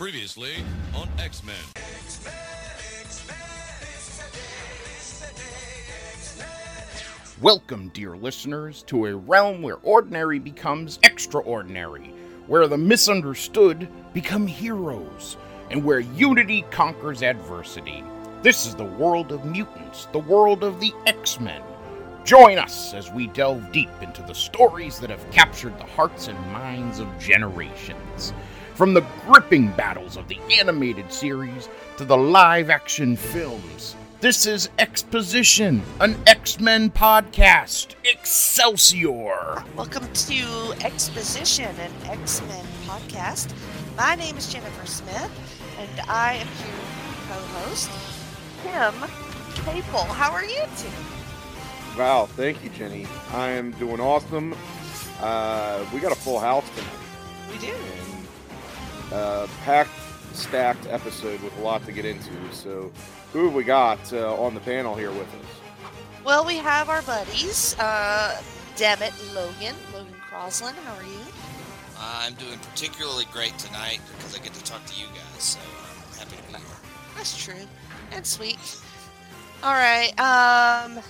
Previously on X Men. Welcome, dear listeners, to a realm where ordinary becomes extraordinary, where the misunderstood become heroes, and where unity conquers adversity. This is the world of mutants, the world of the X Men. Join us as we delve deep into the stories that have captured the hearts and minds of generations. From the gripping battles of the animated series to the live action films, this is X-Position, an X Men podcast. Excelsior! Welcome to X-Position, an X Men podcast. My name is Jennifer Smith, and I am here with co-host Tim Capel. How are you, Tim? Wow, thank you, Jenny. I am doing awesome. Uh, we got a full house tonight, We do. And uh, packed, stacked episode with a lot to get into. So, who have we got uh, on the panel here with us? Well, we have our buddies, uh, Demet Logan, Logan Croslin. How are you? I'm doing particularly great tonight because I get to talk to you guys, so I'm happy to be here. That's true and sweet. All right. Um,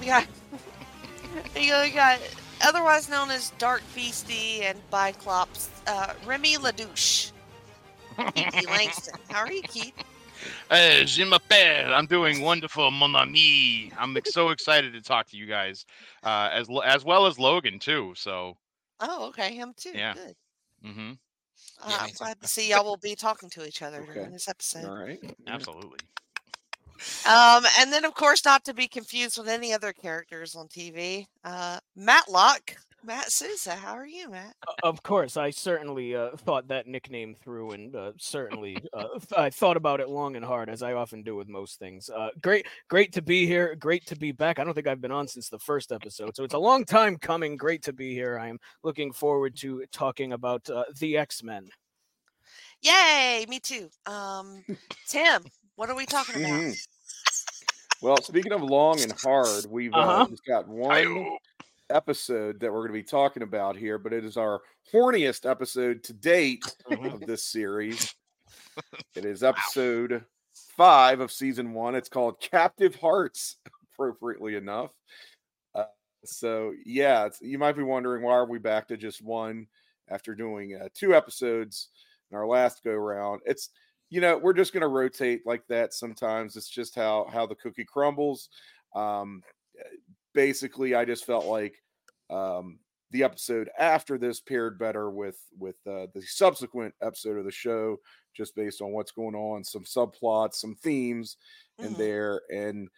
we got we got otherwise known as Dark Beastie and Biclops, uh, Remy Ladouche. Keith Langston. How are you, Keith? Hey, je m'appelle. I'm doing wonderful, mon ami. I'm so excited to talk to you guys, uh, as as well as Logan too. So, Oh, okay, him too. Yeah. Good. hmm Uh, Yeah, I'm glad to see y'all will be talking to each other Okay. during this episode. All right. absolutely. Um, and then, of course, not to be confused with any other characters on TV, uh, Matlock, Matt Souza. How are you, Matt? Of course, I certainly uh, thought that nickname through, and uh, certainly uh, I thought about it long and hard, as I often do with most things. Uh, great, great to be here. Great to be back. I don't think I've been on since the first episode, so it's a long time coming. Great to be here. I am looking forward to talking about uh, the X Men. Yay, me too. Um, Tim, what are we talking about? Mhm. Well, speaking of long and hard, we've uh, Uh-huh. just got one episode that we're going to be talking about here, but it is our horniest episode to date Mhm. of this series. It is episode five of season one. It's called Captive Hearts, appropriately enough. Uh, so, yeah, it's, you might be wondering why are we back to just one after doing uh, two episodes in our last go round? It's you know we're just going to rotate like that sometimes it's just how how the cookie crumbles um basically i just felt like um the episode after this paired better with with uh, the subsequent episode of the show just based on what's going on some subplots some themes in Mhm. there and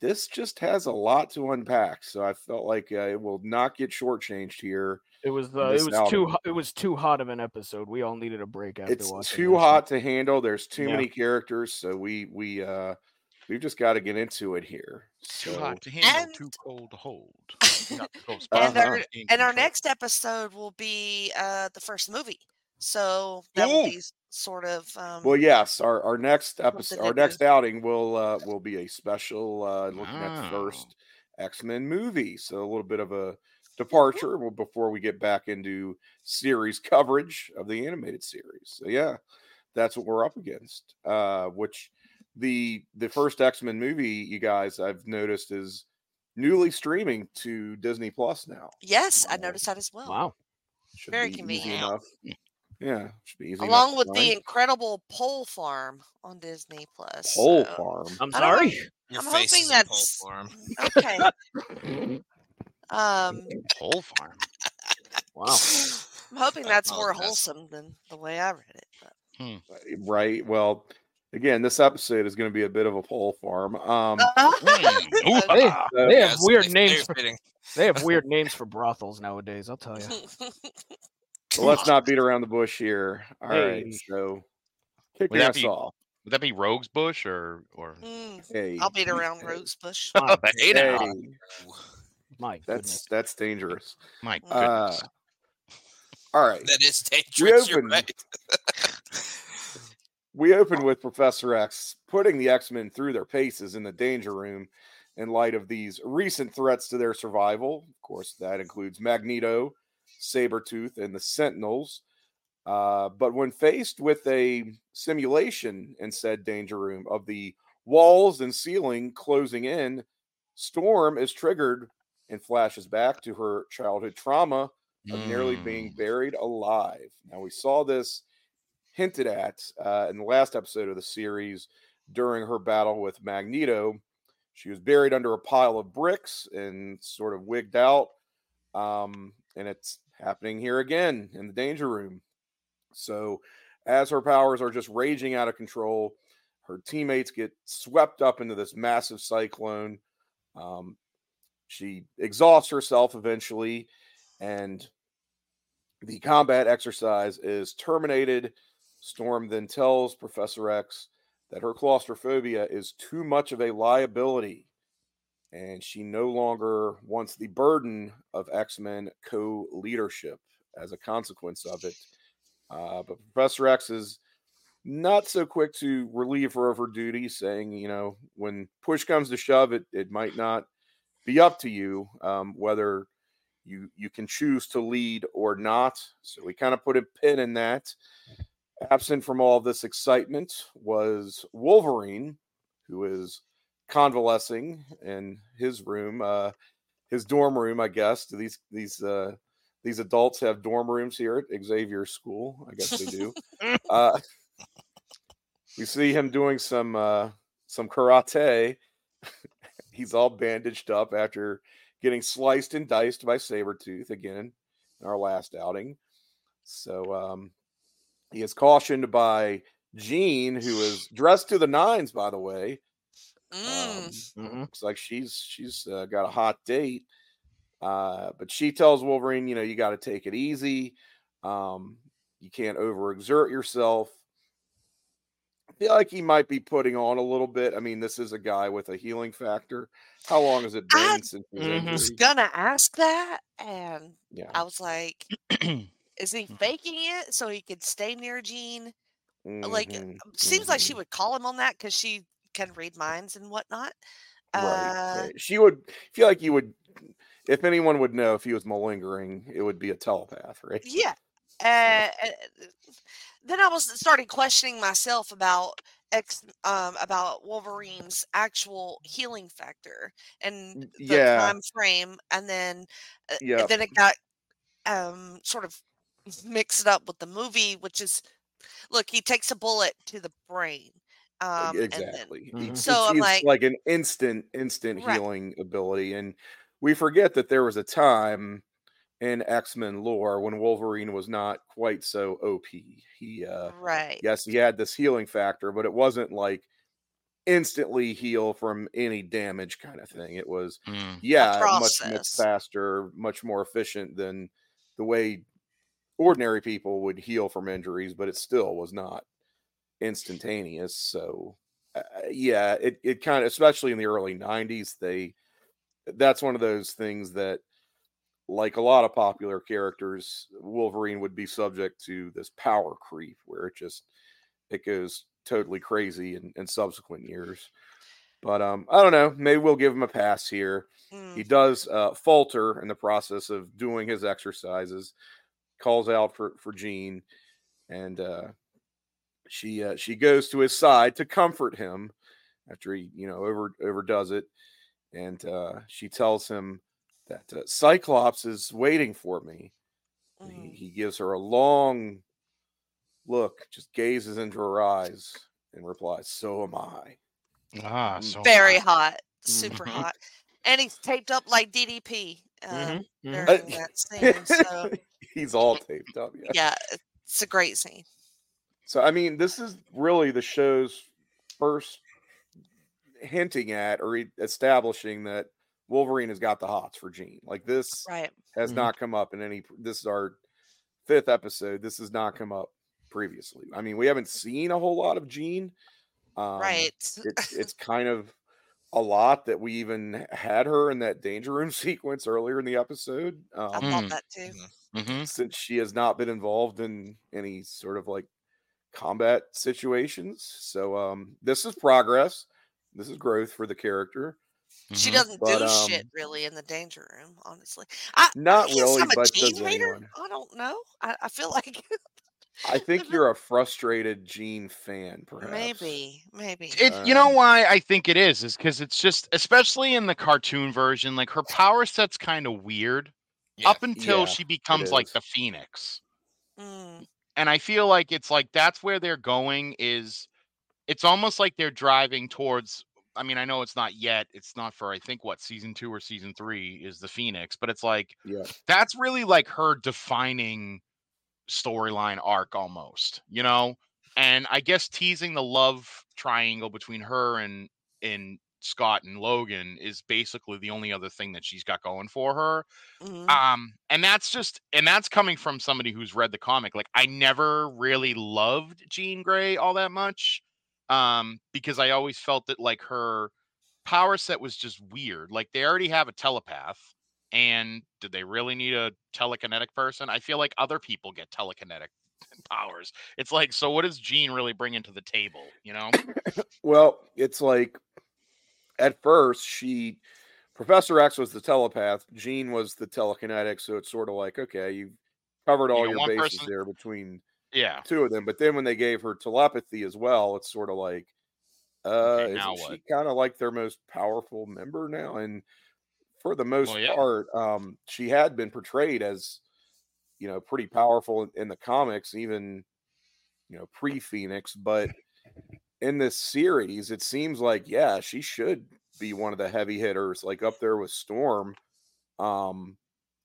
this just has a lot to unpack so i felt like uh, it will not get shortchanged here It was uh, it was out too on it was too hot of an episode. We all needed a break after it's watching. too this. hot to handle there's too Yeah. many characters so we we uh we've just got to get into it here Too hot to handle, And- too cold to hold. Not and Uh-huh. our and our next episode will be uh the first movie, so that will be sort of um. well yes our our next episode to our do. next outing will uh will be a special uh looking at the first x-men movie so a little bit of a departure well, before we get back into series coverage of the animated series so yeah that's what we're up against uh which the the first x-men movie you guys i've noticed is newly streaming to disney plus now yes, I noticed that as well. Wow. Should Very be easy convenient. enough. Yeah, should be easy. Along with the incredible Pole Farm on Disney Plus. Pole so- Farm. I'm I don't know. sorry. Your I'm face hoping is a pole that's- farm. Okay. Um, Pole farm. Wow. I'm hoping that's more apologize. wholesome than the way I read it. But. Right. Well, again, this episode is going to be a bit of a pole farm. Um, Mm, ooh, Hey, ah. they have Yes, weird it's names. For, they have weird names for brothels nowadays. I'll tell you. so let's not beat around the bush here. All right. Hey. So kicking Would that us be- off. Would that be Rogue's Bush or or? Mm, Hey, I'll beat around Rogue's Bush. hey now. hey, my that's goodness. that's dangerous. My Uh, all right. That is dangerous. You're opened- right. We open with Professor X putting the X Men through their paces in the danger room in light of these recent threats to their survival. Of course, that includes Magneto, Sabretooth, and the Sentinels. Uh, but when faced with a simulation in said danger room of the walls and ceiling closing in, Storm is triggered and flashes back to her childhood trauma of nearly being Mm. buried alive. Now, we saw this hinted at uh, in the last episode of the series during her battle with Magneto. She was buried under a pile of bricks and sort of wigged out. Um, and it's happening here again in the danger room. So, as her powers are just raging out of control, her teammates get swept up into this massive cyclone. Um, she exhausts herself eventually, and the combat exercise is terminated. Storm then tells Professor X that her claustrophobia is too much of a liability and she no longer wants the burden of X Men co leadership as a consequence of it. Uh, but Professor X is not so quick to relieve her of her duty, saying, you know, when push comes to shove, it, it might not be up to you um, whether you you can choose to lead or not. So we kind of put a pin in that. Absent from all this excitement was Wolverine, who is convalescing in his room, uh, his dorm room, I guess. Do these these uh, these adults have dorm rooms here at Xavier School? I guess they do. uh, we see him doing some uh, some karate. He's all bandaged up after getting sliced and diced by Sabretooth again in our last outing. So um, he is cautioned by Jean, who is dressed to the nines, by the way. Mm. Um, Mhm. looks like she's she's uh, got a hot date. Uh, but she tells Wolverine, you know, you got to take it easy. Um, you can't overexert yourself. Feel like he might be putting on a little bit. I mean, this is a guy with a healing factor. How long has it been I since his Mhm. was gonna ask that, and Yeah. I was like, is he faking it so he could stay near Jean? Like, Mhm, seems like she mhm. would call him on that because she can read minds and whatnot. right, Uh, right. She would feel like you would, if anyone would know if he was malingering, it would be a telepath, right? yeah. Uh, uh, then I was started questioning myself about X, um, about Wolverine's actual healing factor and the yeah. time frame, and then uh, Yeah. then it got um sort of mixed up with the movie, which is look, he takes a bullet to the brain. Um, and then exactly. He- Mhm. So I'm like- like an instant, instant Right. healing ability, and we forget that there was a time in X Men lore when Wolverine was not quite so OP. He, uh, right. yes, he had this healing factor, but it wasn't like instantly heal from any damage kind of thing. It was Mm. yeah, much much faster, much more efficient than the way ordinary people would heal from injuries, but it still was not instantaneous. So uh, yeah, it it kind of especially in the early 90s, they that's one of those things that like a lot of popular characters, Wolverine would be subject to this power creep where it just it goes totally crazy in, in subsequent years. But um, I don't know. Maybe we'll give him a pass here. Mm. He does uh, falter in the process of doing his exercises. Calls out for for Jean, and uh, she uh, she goes to his side to comfort him after he you know over overdoes it, and uh, she tells him that uh, Cyclops is waiting for me. And Mm. He, he gives her a long look, just gazes into her eyes, and replies, "So am I." Ah, Mm. so Very hot. hot, super Mhm. hot, and he's taped up like DDP uh, Mhm, mhm. during that scene. So He's all taped up. Yeah. yeah, it's a great scene. So I mean, this is really the show's first hinting at or e- establishing that Wolverine has got the hots for Jean. Like this Right. has Mhm. not come up in any. This is our fifth episode. This has not come up previously. I mean, we haven't seen a whole lot of Jean. Um, right. It's it's kind of a lot that we even had her in that danger room sequence earlier in the episode. I Um, thought Mm. that too. Mm-hmm. since she has not been involved in any sort of like combat situations. So um this is progress. This is growth for the character. She Mhm. doesn't But, do um, shit really in the danger room, honestly. I, Not I really, I'm a but Jean does hater. anyone? I don't know. I, I feel like I think you're a frustrated Jean fan, perhaps. Maybe, maybe. It, you know Um, why I think it is, is because it's just, especially in the cartoon version, like her power set's kind of weird Yeah. up until Yeah, she becomes like the Phoenix. Mm, and I feel like it's like that's where they're going is it's almost like they're driving towards I mean I know it's not yet it's not for I think what season 2 or season 3 is the Phoenix but it's like Yeah. that's really like her defining storyline arc almost you know and I guess teasing the love triangle between her and and Scott and Logan is basically the only other thing that she's got going for her mhm. um and that's just and that's coming from somebody who's read the comic like i never really loved jean grey all that much um because i always felt that like her power set was just weird like they already have a telepath and did they really need a telekinetic person? I feel like other people get telekinetic powers. It's like so what does jean really bring into the table you know? Well, it's like at first she Professor X was the telepath, Jean was the telekinetic, so it's sort of like, okay, you've covered all got your bases person- there between yeah two of them. But then when they gave her telepathy as well, it's sort of like uh Okay, isn't she kind of like their most powerful member now? And for the most Well, yeah. part, um, she had been portrayed as you know pretty powerful in, in the comics, even you know pre-Phoenix, but in this series, it seems like yeah, she should be one of the heavy hitters, like up there with Storm. Um,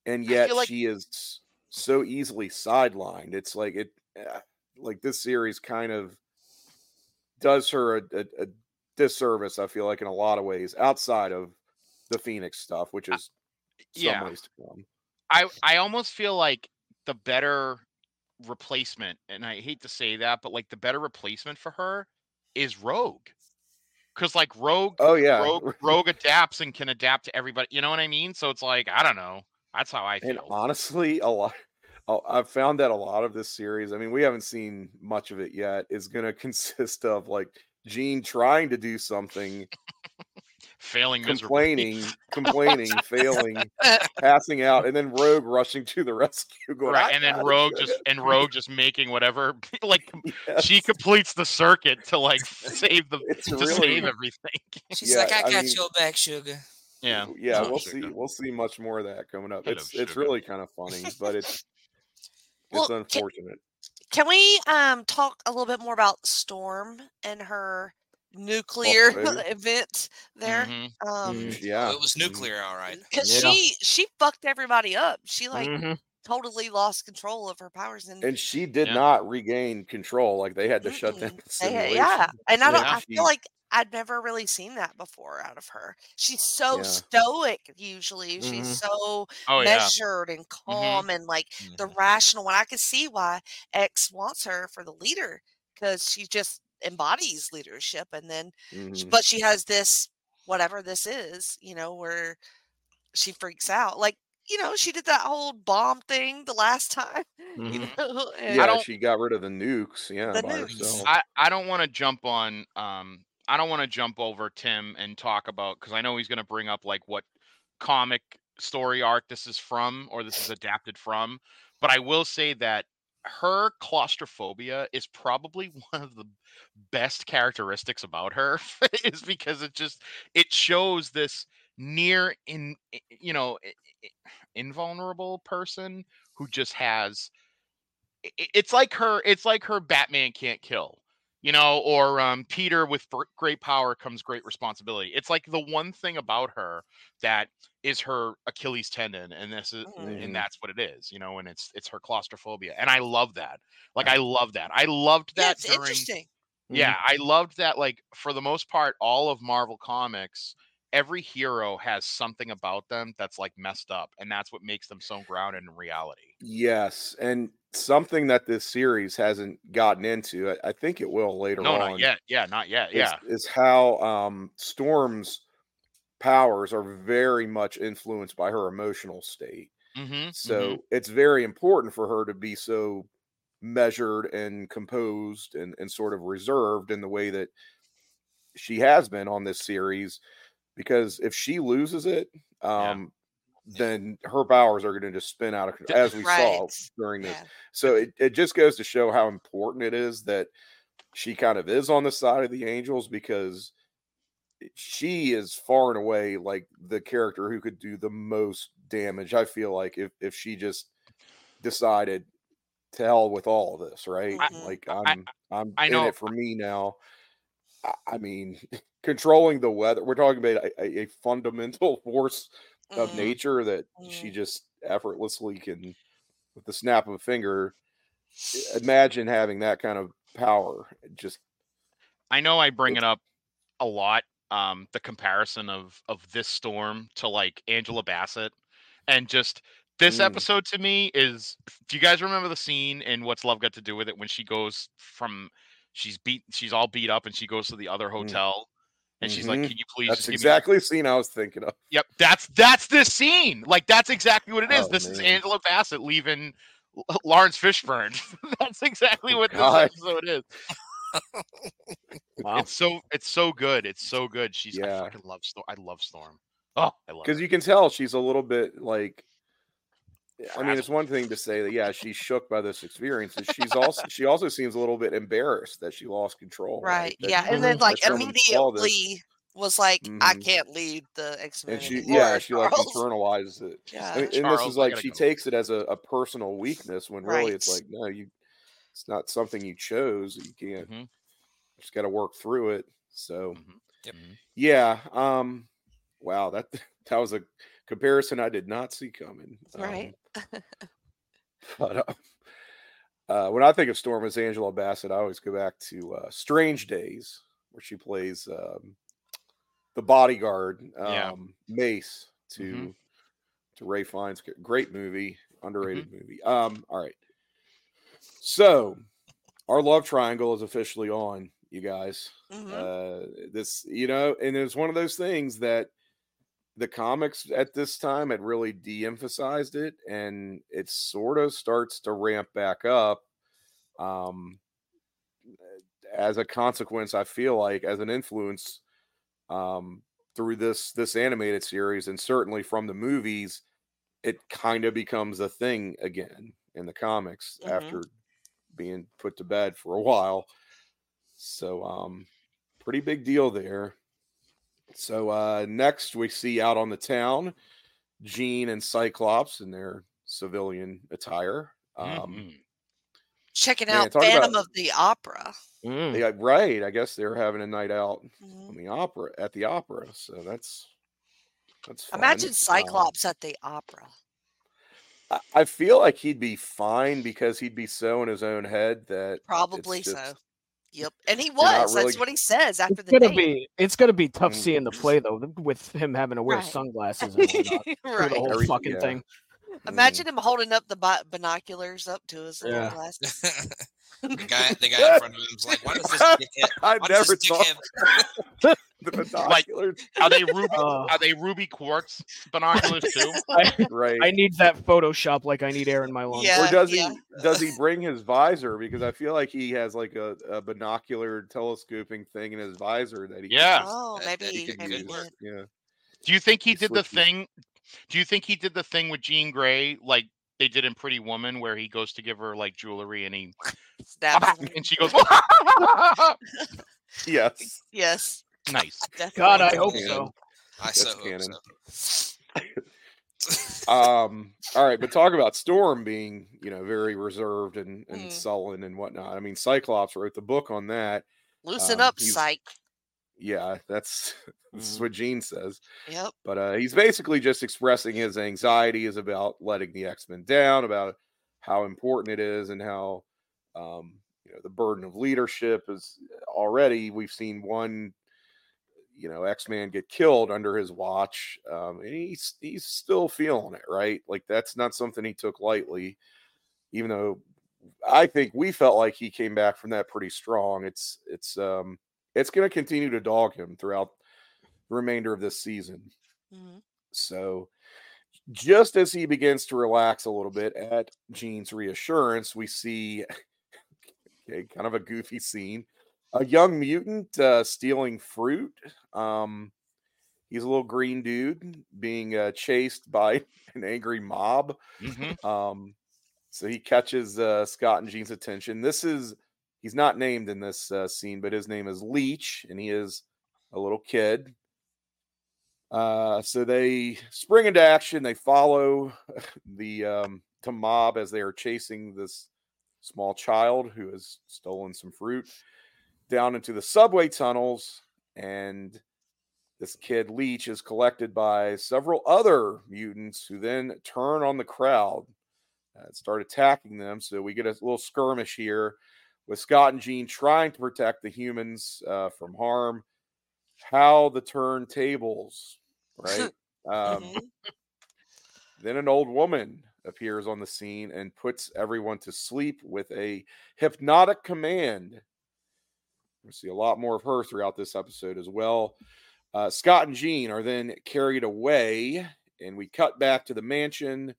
and yet like- she is so easily sidelined. It's like it, like this series kind of does her a, a, a disservice. I feel like in a lot of ways, outside of the Phoenix stuff, which is some yeah. ways to come. I I almost feel like the better replacement, and I hate to say that, but like the better replacement for her is Rogue. Cause like Rogue, Oh yeah, Rogue, Rogue adapts and can adapt to everybody. You know what I mean? So it's like I don't know. That's how I And honestly, a lot. Oh, I've found that a lot of this series. I mean, we haven't seen much of it yet. Is going to consist of like Jean trying to do something, Failing complaining, complaining, failing, passing out, and then Rogue rushing to the rescue. Going, Right, and then Rogue just it." and Rogue just making whatever like com- she completes the circuit to like save the It's to really, save everything. She's Yeah, like, I, I got mean- your back, sugar. Yeah, yeah. We'll sugar. see. We'll see much more of that coming up. I It's it's sugar. really kind of funny, but it's Well, it's can- unfortunate. Can we um talk a little bit more about Storm and her nuclear Rogue? event there? Mhm. Um, Mm. Yeah, Oh, it was mhm. nuclear, all right. because Yeah. she she fucked everybody up. She like Mhm. totally lost control of her powers and, And she did Yeah. not regain control. Like they had to shut down the yeah, and I don't. Yeah. I feel like I'd never really seen that before out of her. She's so Yeah. stoic. Usually, Mhm. she's so Oh yeah. measured and calm and like the Mhm. rational one. I can see why X wants her for the leader because she just embodies leadership, and then sh- Mhm. but she has this whatever this is, you know, where she freaks out. Like you know, she did that whole bomb thing the last time. You Mhm. know, Yeah, she got rid of the nukes. Yeah, The by nukes. herself. I, I don't want to jump on um I don't want to jump over Tim and talk about because I know he's going to bring up like what comic story arc this is from or this is adapted from, but I will say that her claustrophobia is probably one of the best characteristics about her is because it just it shows this near in you know invulnerable person who just has it's like her it's like her batman can't kill you know or um peter with great power comes great responsibility it's like the one thing about her that is her achilles tendon and this is Mhm. and that's what it is you know and it's it's her claustrophobia and i love that like i love that i loved yeah, that it's during interesting. yeah, I loved that. Like for the most part, all of Marvel Comics, every hero has something about them that's like messed up, and that's what makes them so grounded in reality. Yes, and something that this series hasn't gotten into, I, I think it will later No, on. not yet. Yeah, not yet. Yeah, is how um, Storm's powers are very much influenced by her emotional state. mm-hmm, So it's very important for her to be so measured and composed and, and sort of reserved in the way that she has been on this series. Because if she loses it, um, then her powers are going to just spin out of control, as we saw during this. Yeah. So it, it just goes to show how important it is that she kind of is on the side of the angels because she is far and away like the character who could do the most damage. I feel like if if she just decided to hell with all of this, right? Mhm. Like I- I'm I'm I in it for me now. I, I mean, controlling the weather. We're talking about a- a fundamental force of Mhm. nature that she Mhm. just effortlessly can, with the snap of a finger. Imagine having that kind of power. Just I know I bring It's- it up a lot. Um, the comparison of of this storm to like Angela Bassett, and just this Mm. episode to me is. Do you guys remember the scene in What's Love Got to Do with It when she goes from she's beat she's all beat up and she goes to the other hotel and she's like, Mhm. "Can you please?" that's just give me-" exactly the scene I was thinking of. Yep, that's that's this scene. Like that's exactly what it is. Oh, this is. Angela Bassett leaving Laurence Fishburne. that's exactly Oh, what this God. episode is. Wow. It's so it's so good. It's so good. She's I Yeah. fucking love Storm. I love Storm. Oh, I love because you can tell she's a little bit like i mean it's one thing to say that yeah she's shook by this experience but she's also she also seems a little bit embarrassed that she lost control Right. That- Yeah. And then like that someone saw this. immediately was like, I Mhm. can't lead the X Men. and she yeah she like internalizes it Yeah. I mean, and this is like she go. takes it as a, a personal weakness when really it's like no you it's not something you chose you can't Mhm. you just got to work through it so Mhm. Yep. Mhm. yeah um wow that that was a comparison i did not see coming Right. um, but uh, uh, when I think of Storm as Angela Bassett, I always go back to uh, Strange Days, where she plays um, the bodyguard, um, Yeah. Mace, to Mhm. to Ralph Fiennes. Great movie, underrated movie. Um, all right, so our love triangle is officially on, you guys. Mhm. Uh, this, you know, and it's one of those things that the comics at this time had really de-emphasized it, and it sort of starts to ramp back up. Um, as a consequence, I feel like as an influence, um, through this this animated series, and certainly from the movies, it kind of becomes a thing again in the comics Mhm. after being put to bed for a while. So, um, pretty big deal there. So uh, next we see out on the town, Jean and Cyclops in their civilian attire. Um, Mhm. Checking man, out talk Phantom about- of the Opera. Mm. they- right, I guess they're having a night out Mhm. on the opera at the opera. So that's that's fun. Imagine Um, Cyclops at the opera. I, I feel like he'd be fine because he'd be so in his own head that Probably it's so. Just- Yep. And he was. really- That's what he says after It's the gonna date. be it's gonna be tough Mm. seeing the play though, with him having to wear Right. sunglasses and whatnot through right. the whole Every- fucking yeah. thing. mm, Imagine him holding up the bi- binoculars up to his little Yeah. glasses. the guy, the guy in front of him's like, "Why does this dickhead? I Why never this thought dickhead the binoculars. Are they ruby? Uh, are they ruby quartz binoculars too? I, right. I need that Photoshop like I need air in my lungs. Yeah. or does yeah. he does he bring his visor? Because I feel like he has like a, a binocular telescoping thing in his visor that he Yeah. just- Oh, maybe that he he, maybe use. Yeah. Do you think he He did the switches. thing? Do you think he did the thing with Jean Grey, like they did in Pretty Woman, where he goes to give her like jewelry and he Stab and she goes, Yes. Yes. Nice. God, I hope Canon. so. I That's so hope so. Um. All right, but talk about Storm being, you know, very reserved and, and Mm. sullen and whatnot. I mean, Cyclops wrote the book on that. Loosen Um, up, he's- psych. Yeah, that's this is what Jean says. Yep. But uh, he's basically just expressing his anxiety is about letting the X Men down, about how important it is, and how um, you know the burden of leadership is already. We've seen one, you know, X Man get killed under his watch, um, and he's he's still feeling it, right? Like that's not something he took lightly, even though I think we felt like he came back from that pretty strong. It's it's um it's going to continue to dog him throughout the remainder of this season. Mhm. So, just as he begins to relax a little bit at Jean's reassurance, we see okay, kind of a goofy scene. A young mutant uh, stealing fruit. Um, he's a little green dude being uh, chased by an angry mob. Mhm. Um, so he catches uh, Scott and Jean's attention. This is he's not named in this uh, scene, but his name is Leech, and he is a little kid. Uh, so they spring into action. They follow the um, the mob as they are chasing this small child who has stolen some fruit down into the subway tunnels, and this kid Leech is collected by several other mutants who then turn on the crowd uh, start attacking them. So we get a little skirmish here with Scott and Jean trying to protect the humans uh, from harm. How the turntables, right? Um, Mhm. then an old woman appears on the scene and puts everyone to sleep with a hypnotic command. We see a lot more of her throughout this episode as well. Uh, Scott and Jean are then carried away, and we cut back to the mansion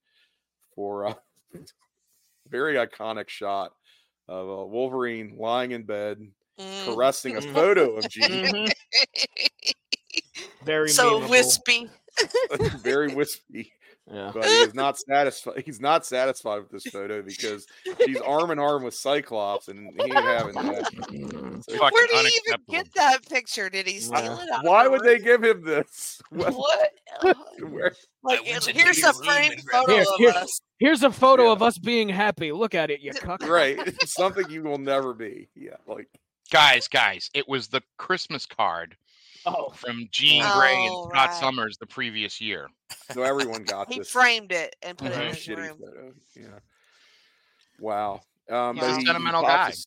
for a very iconic shot of uh, Wolverine lying in bed, Mm. caressing a Mhm. photo of Jean. Mhm. Very so memeable. wispy. very wispy. Yeah. but he is not satisfied. He's not satisfied with this photo because he's arm in arm with Cyclops, and he ain't having that. So Where did he even get that picture? Did he steal Yeah. it? out why the would they give him this? What- What? like, here's a Dave's framed and grabbed photo it. of Here- us. Here's a photo Yeah. of us being happy. Look at it, you cuck. right, something you will never be. Yeah, like Guys, guys, it was the Christmas card Oh, from Jean Grey and Oh, Scott right. Summers the previous year. so everyone got He this framed it and put Mhm. it in his shitty room. photo. Yeah. Wow. Um, He's but a he, he sentimental pops guy. a s-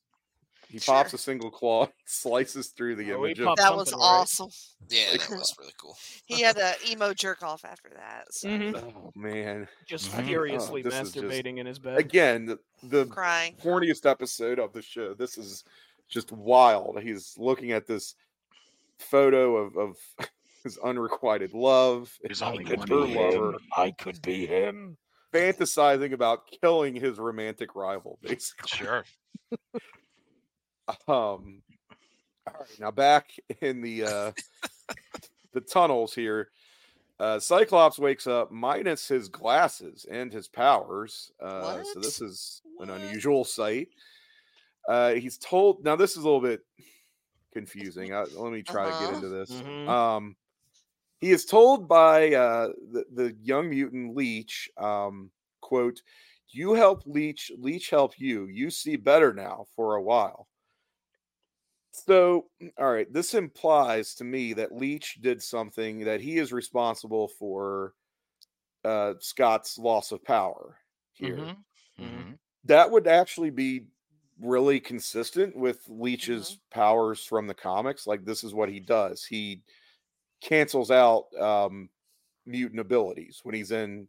he pops a single claw, slices through the Oh, image. That was something right. awesome. Yeah, that was really cool. He had a emo jerk off after that. So Mhm. oh man! just Mhm. furiously Oh, this is just- masturbating in his bed. Again, the, the crying. horniest episode of the show. This is just wild. He's looking at this photo of, of his unrequited love, There's and only her one lover, I could be him. fantasizing about killing his romantic rival, basically. Sure. Um, all right, now back in the uh, the tunnels here. Uh, Cyclops wakes up minus his glasses and his powers. Uh, so this What? is an unusual sight. Uh, he's told now. This is a little bit confusing. Uh, let me try to Uh-huh. get into this. Mhm. Um, he is told by uh, the the young mutant Leech, um, "quote You help Leech, Leech help you. You see better now for a while." So, all right, this implies to me that Leech did something that he is responsible for uh, Scott's loss of power here. Mhm. Mhm. Mhm. That would actually be really consistent with Leech's powers from the comics. Like, this is what he does. He cancels out um, mutant abilities when he's in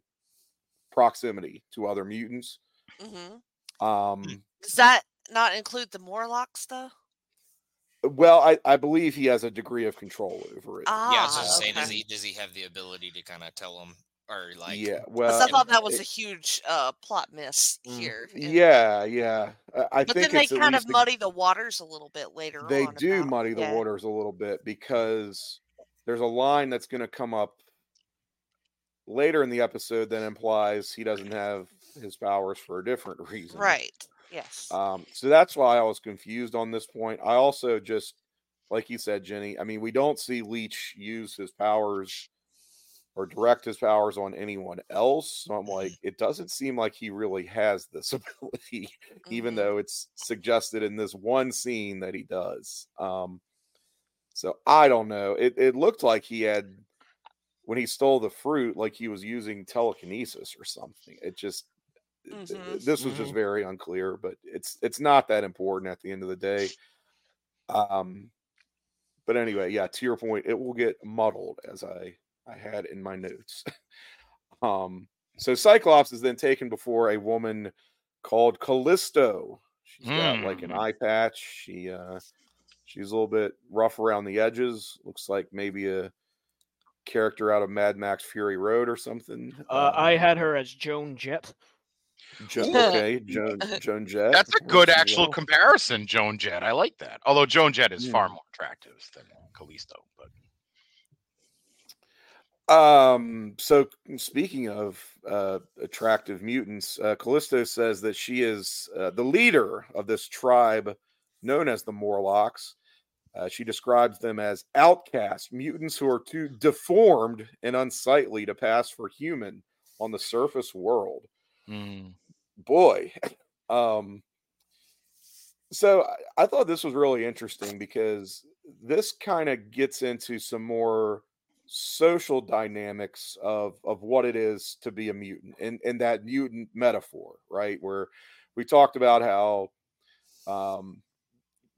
proximity to other mutants. hmm Um, Does that not include the Morlocks though? well, I, I believe he has a degree of control over it. Ah, yeah, I was just saying, does he does he have the ability to kind of tell him or like? yeah, 'Cause well, I thought that was it- a huge uh, plot miss Mm. here. in- Yeah, yeah. I- I But think then they kind of least a- muddy the waters a little bit later they on. do about- muddy the yeah. waters a little bit because there's a line that's going to come up later in the episode that implies he doesn't have his powers for a different reason. Right. Yes. Um, so that's why I was confused on this point. I also just, like you said, Jenny, I mean, we don't see Leech use his powers or direct his powers on anyone else. So I'm like, it doesn't seem like he really has this ability, even Mhm. though it's suggested in this one scene that he does. Um, so I don't know. It it looked like he had when he stole the fruit, like he was using telekinesis or something. It just Mhm. this was just very unclear, but it's it's not that important at the end of the day. Um, but anyway, yeah, to your point, it will get muddled as I I had in my notes. um, so Cyclops is then taken before a woman called Callisto. She's got like an Hmm. eye patch. She uh she's a little bit rough around the edges. Looks like maybe a character out of Mad Max Fury Road or something. Uh, Um, I had her as Joan Jett. Jo- Yeah. okay, Joan Joan Jett. That's a good works actual comparison, Joan Jett. I like that. Although Joan Jett is Yeah. far more attractive than Callisto, but Um. So speaking of uh, attractive mutants, uh, Callisto says that she is uh, the leader of this tribe known as the Morlocks. Uh, she describes them as outcast mutants who are too deformed and unsightly to pass for human on the surface world. Mm. Boy, um, so I, I thought this was really interesting because this kind of gets into some more social dynamics of of what it is to be a mutant and and that mutant metaphor right where we talked about how um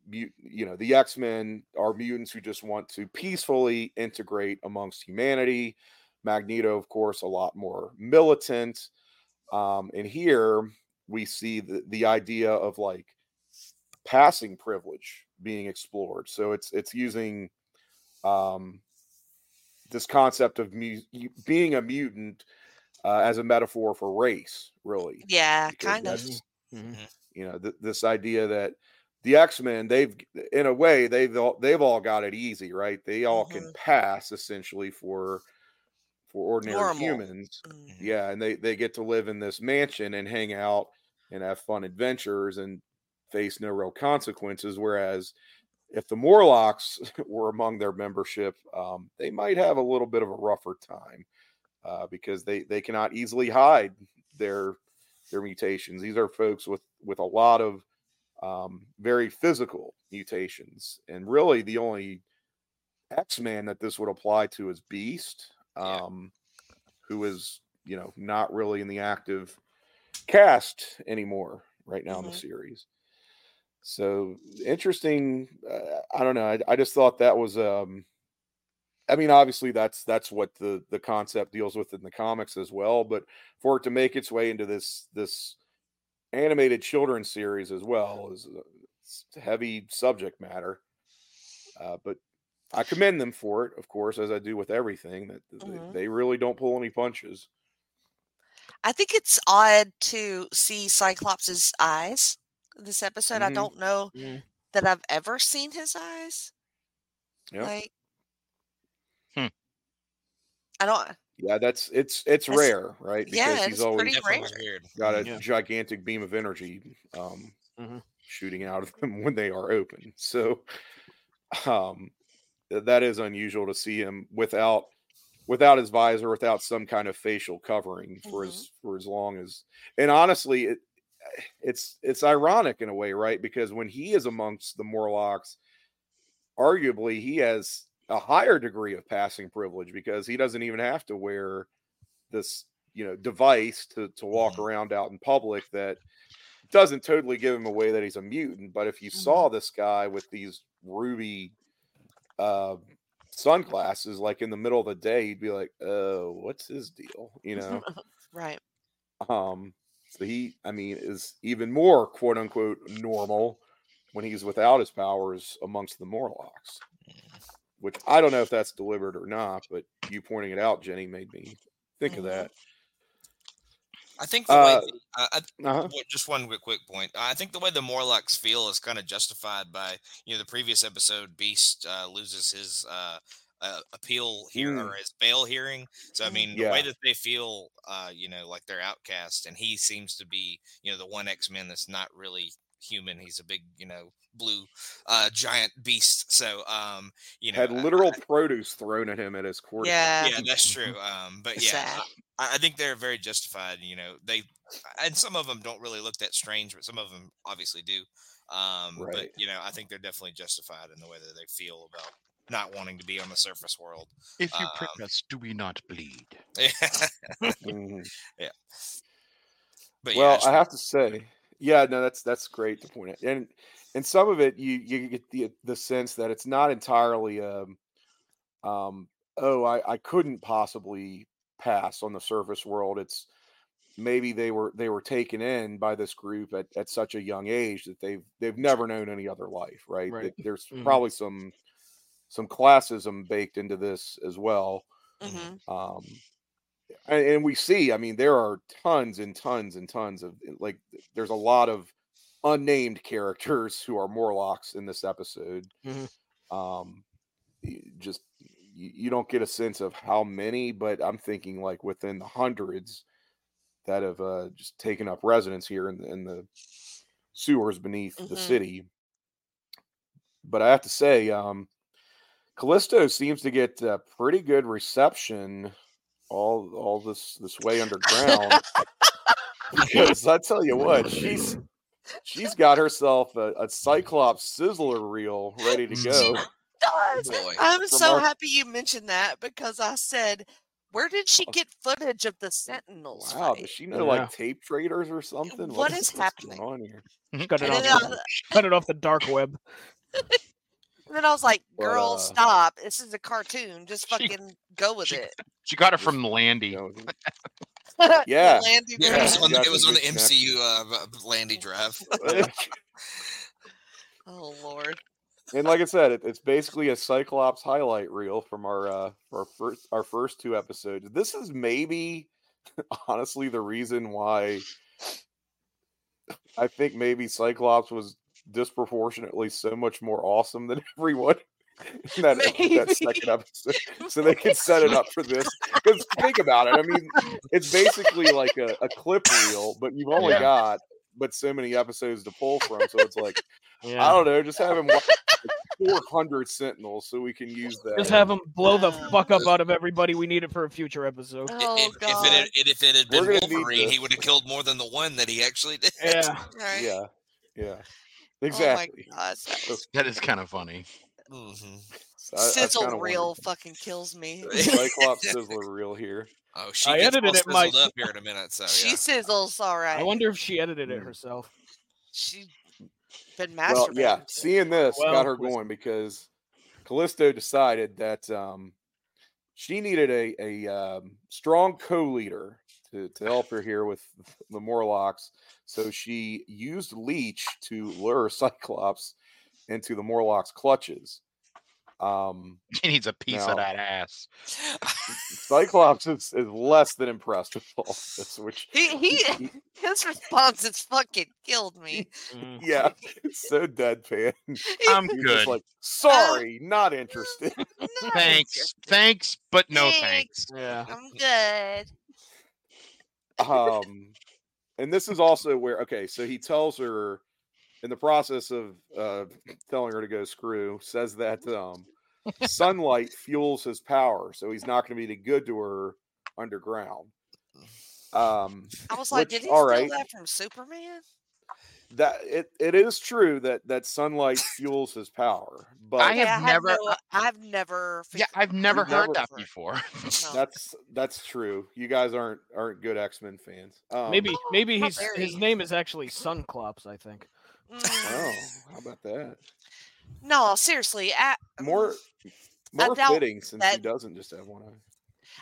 mut- you know the x-men are mutants who just want to peacefully integrate amongst humanity. Magneto of course a lot more militant um and here we see the, the idea of like passing privilege being explored. So it's it's using um this concept of mu- being a mutant uh, as a metaphor for race, really. Yeah, because kind of. that's, Mhm. You know, th- this idea that the X Men, they've, in a way, they've all, they've all got it easy, right? They all can Mhm. pass essentially for for ordinary Normal. humans. Mm. Yeah, and they they get to live in this mansion and hang out and have fun adventures and face no real consequences. Whereas if the Morlocks were among their membership, um, they might have a little bit of a rougher time uh, because they they cannot easily hide their their mutations. These are folks with with a lot of um, very physical mutations, and really the only X Man that this would apply to is Beast, um, who is you know not really in the active cast anymore right now in Mhm. the series. So interesting. Uh, I don't know. I, I just thought that was. um I mean, obviously that's that's what the the concept deals with in the comics as well. But for it to make its way into this this animated children's series as well is uh, heavy subject matter. Uh, but I commend them for it, of course, as I do with everything. That th- Mhm. they, they really don't pull any punches. I think it's odd to see Cyclops' eyes this episode. I Mhm. don't know Mhm. that I've ever seen his eyes. Yeah. Like, Hmm. I don't. Yeah, that's it's it's That's- rare, right? yeah, he's it's always pretty rare. got a Yeah. gigantic beam of energy um, Mhm. shooting out of them when they are open. So um, that is unusual to see him without without his visor, without some kind of facial covering for Mhm. as for as long as. And honestly, it it's it's ironic in a way, right? Because when he is amongst the Morlocks, arguably he has a higher degree of passing privilege because he doesn't even have to wear this you know device to to walk Mhm. around out in public that doesn't totally give him away that he's a mutant but if you Mhm. saw this guy with these ruby uh sunglasses like in the middle of the day you'd be like oh what's his deal you know Right. um so he i mean is even more quote unquote normal when he's without his powers amongst the morlocks which i don't know if that's deliberate or not but you pointing it out jenny made me think of Mhm. that I think the Uh, way the, uh, I, uh-huh. Just one quick, quick point. I think the way the Morlocks feel is kind of justified by you know the previous episode. Beast uh, loses his uh, uh, appeal here Mm. or his bail hearing. So I mean, the way that they feel, uh, you know, like they're outcast, and he seems to be you know the one X Men that's not really human. He's a big you know blue uh, giant beast. So um, you know, had I- literal produce thrown at him at his court Yeah. yeah, that's true. Um, but It's yeah. I, I think they're very justified. You know, they and some of them don't really look that strange, but some of them obviously do. Um, But you know, I think they're definitely justified in the way that they feel about not wanting to be on the surface world. If you prick Um, us, do we not bleed? Mhm. but well, yeah, I have to say, yeah, no, that's that's great to point out, and and some of it you you get the the sense that it's not entirely um um oh I I couldn't possibly pass on the surface world. It's maybe they were they were taken in by this group at, at such a young age that they've they've never known any other life, right? Right. That There's Mhm. probably some some classism baked into this as well. hmm um and, and we see i mean there are tons and tons and tons of like there's a lot of unnamed characters who are morlocks in this episode Mhm. um just you, you don't get a sense of how many, but I'm thinking like within the hundreds that have uh, just taken up residence here in the, in the sewers beneath the Mhm. city. But I have to say, um, Callisto seems to get uh, pretty good reception all all this this way underground. because I tell you what, she's she's got herself a, a Cyclops sizzler reel ready to go. does. Boy. I'm From so our- happy you mentioned that because I said, where did she get footage of the Sentinels? Wow, fight?" does she know Yeah. like tape traders or something? What What's- is what's happening? going on here? Cut it off. the- I, Cut it off the dark web. and then I was like, But, girl, uh, stop. This is a cartoon. Just She- fucking go with she- it. She got it from Landy. You know, The Yeah. Landy Yeah, it was on, it was on the good MCU uh, Landy Drive. Oh, Lord. and like I said, it, it's basically a Cyclops highlight reel from our uh our first our first two episodes. This is maybe honestly the reason why I think maybe Cyclops was disproportionately so much more awesome than everyone in that, that second episode. So they could set it up for this. Because think about it. I mean, it's basically like a, a clip reel, but you've only Yeah. got but so many episodes to pull from. So it's like I don't know, just have him watch four hundred Sentinels so we can use that. Just have him blow the fuck up out of everybody. We need it for a future episode. Oh, if, if, it had, if it had been gonna Wolverine, he would have killed more than the one that he actually did. Yeah. Right? Yeah, yeah, Oh, exactly. my gosh. that was- That is kind of funny. Mhm. So I- I Sizzle kinda reel wondered. fucking kills me. Cyclops Sizzler reel here. Oh, she I gets all edited it, Mike. sizzled up here in a minute. So She yeah. sizzles all right. I wonder if she edited it Mm. herself. She been Well, masturbating. yeah, seeing this Well, got her going because Callisto decided that um, she needed a a um, strong co-leader to to help her here with the Morlocks. So she used Leech to lure Cyclops into the Morlocks' clutches. Um, He needs a piece Now- of that ass. Cyclops is, is less than impressed with all this, which He, he his response has fucking killed me. Mm. yeah, it's so deadpan. I'm He's good. just like, sorry, not interested. Not Thanks. interested. Thanks, but no thanks. Yeah. I'm good. Um and this is also where okay so he tells her in the process of uh telling her to go screw says that um sunlight fuels his power so he's not going to be any good to her underground um I was like, Which, did he all steal right. that from Superman? That it, it is true that that sunlight fuels his power but I have Okay, never- no- I've never. Yeah, I've never heard never- that before. no. that's that's true you guys aren't aren't good x-men fans um, Maybe maybe not he's his name is actually Sunclops, I think. oh Mm, how about that No, seriously. I, more more doubt fitting since he doesn't just have one eye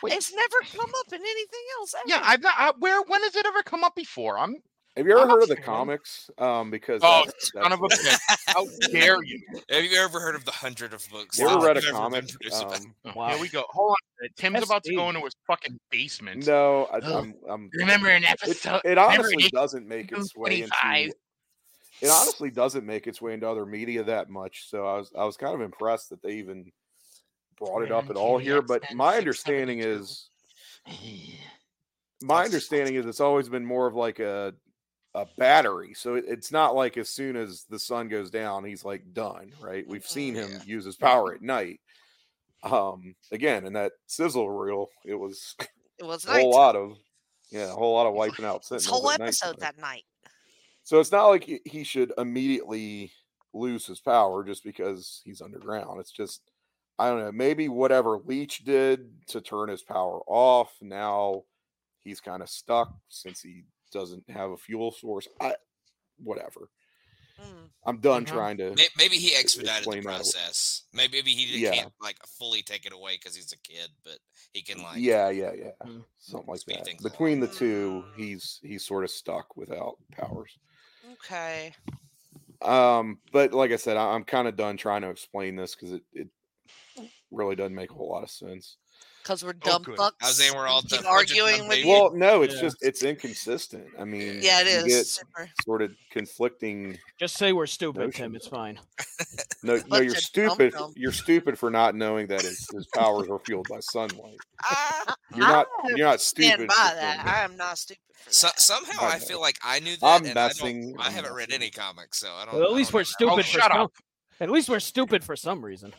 Wait. It's never come up in anything else. Ever. yeah, I've not. I, where? When has it ever come up before? I'm. Have you ever I'm heard of the fan. comics? Um, because Oh, that's, son of a that's- bitch! How dare you? Have you ever heard of the hundred of books? You that ever read a have ever comic? Um, Wow. Here we go. Hold on. Tim's about to SD. go into his fucking basement. no, I, I'm, I'm. Remember an It, episode? it remember honestly in doesn't make its way into. It honestly doesn't make its way into other media that much. So I was, I was kind of impressed that they even brought it up at all here. But my understanding is, my understanding is, it's always been more of like a a battery. So it, it's not like as soon as the sun goes down, he's like done, right? We've seen him Yeah. use his power at night. Um, again, in that sizzle reel, it was it was a whole lot of yeah, a whole lot of wiping out This whole at night episode that night. So it's not like he should immediately lose his power just because he's underground. It's just I don't know, maybe whatever Leech did to turn his power off, now he's kind of stuck since he doesn't have a fuel source. I whatever. Mm. I'm done Mhm. trying to Maybe he expedited the explain process. Maybe maybe he just Yeah. can't like fully take it away because he's a kid, but he can like Yeah, yeah, yeah. Mm. Something like Speed that. things Between the two, he's he's sort of stuck without powers. Okay. Um, but like I said, I, I'm kind of done trying to explain this because it, it really doesn't make a whole lot of sense. Because we're Oh, dumb good. fucks. I was saying we're all dumb- arguing dumb with you. Well, no, it's Yeah. just it's inconsistent. I mean, yeah, it you is. get sort of conflicting. Just say we're stupid, Tim. It's fine. No, no, you're stupid. dum-dum. You're stupid for not knowing that his, his powers are fueled by sunlight. I, You're not. I You're not stupid. by that. I am not stupid So, somehow I I feel like I knew that. I'm and messing- I, don't, I haven't read any comics, so I don't. Well, at least don't we're know. stupid Oh, for shut some. up. At least we're stupid for some reason.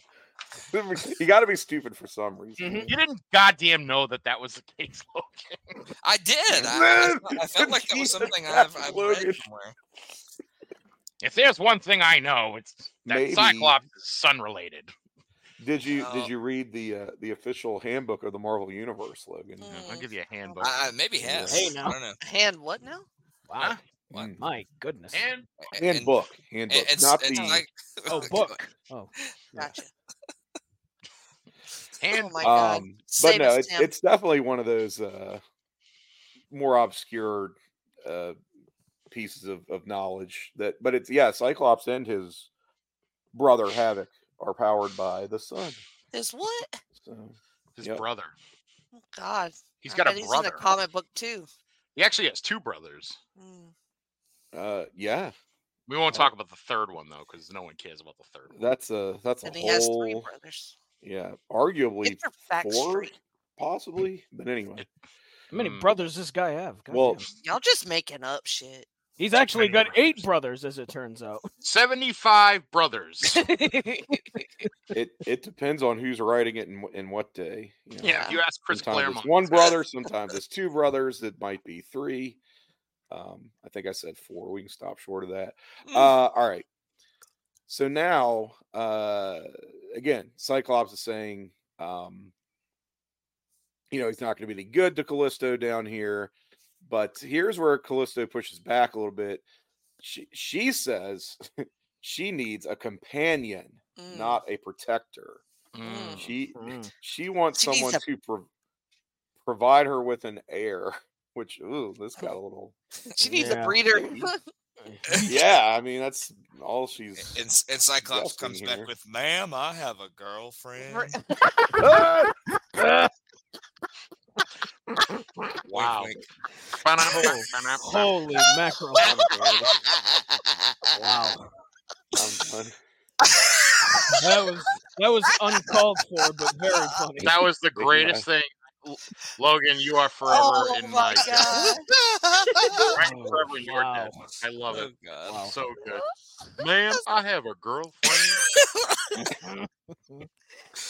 you got to be stupid for some reason. Mhm. You didn't goddamn know that that was the case, Logan. I did. I, I, felt- I felt like that was something I've, I've read somewhere. If there's one thing I know, it's that Maybe- Cyclops is sun related. Did you No. did you read the uh, the official handbook of the Marvel Universe, Logan? Mm. I'll give you a handbook. I, I maybe Yeah. have. Hey, I don't know. Hand what now? Wow. Huh? What? Mm. My goodness. and And- Handbook, handbook, and- and- not and the. like- Oh, book. Oh. Gotcha. And oh my god. um, but no, us, it's, it's definitely one of those uh, more obscure uh, pieces of, of knowledge that. But it's yeah, Cyclops and his brother Havoc are powered by the sun. His what? So his Yep. brother. Oh, God. He's I got bet a he's brother. in a comic book too. He actually has two brothers. Mm. uh, yeah, We won't Oh. talk about the third one though, because no one cares about the third one. that's a that's a And he has three whole brothers. Yeah, arguably Get your facts four straight. possibly. But anyway, How many Mm. brothers this guy have? God Well, damn. Y'all just making up shit. he's actually got many eight brothers, as it turns out. Seventy-five brothers. it it depends on who's writing it and, and what day. you know. yeah, you ask Chris Claremont. it's one brother, sometimes it's two brothers. It might be three. Um, I think I said four. We can stop short of that. Mm. Uh, all right. So now, uh, again, Cyclops is saying, um, you know, he's not going to be any good to Callisto down here. But here's where Callisto pushes back a little bit. She she says she needs a companion, Mm. not a protector. Mm. She Mm. she wants She someone a- to pro- provide her with an heir, which ooh, this got a little. she needs Yeah. a breeder. Maybe. Yeah, I mean that's all she's. And, and Cyclops Justin comes here. back with, "Ma'am, I have a girlfriend." Wow. wink. Holy mackerel. wow. I'm done. That was that was uncalled for, but very funny. That was the Thank you, greatest thing. L- Logan, you are forever oh in my my god. right Oh, forever in your wow. debt. I love oh it. God. Wow. So good. Ma'am, I have a girlfriend.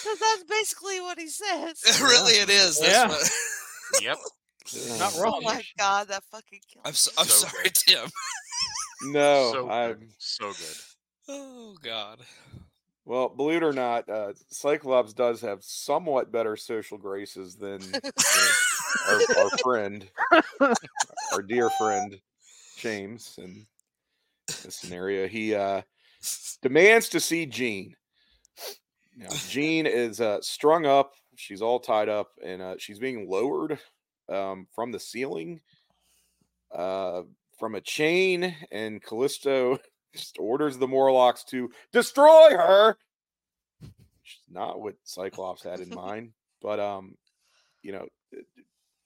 Because that's basically what he says. really, it is. That's Yeah. what- Yep. Not oh wrong. Oh my god, that fucking killed I'm so, I'm So sorry, Tim. No, so I'm good. So good. Oh God. Well. Believe it or not, uh, Cyclops does have somewhat better social graces than know, our, our friend, our dear friend James. In this scenario, he uh, demands to see Jean. Now, Jean is uh, strung up. She's all tied up, and uh, she's being lowered um, from the ceiling uh, from a chain. And Callisto orders the Morlocks to destroy her. Which is not what Cyclops had in mind, but um, you know,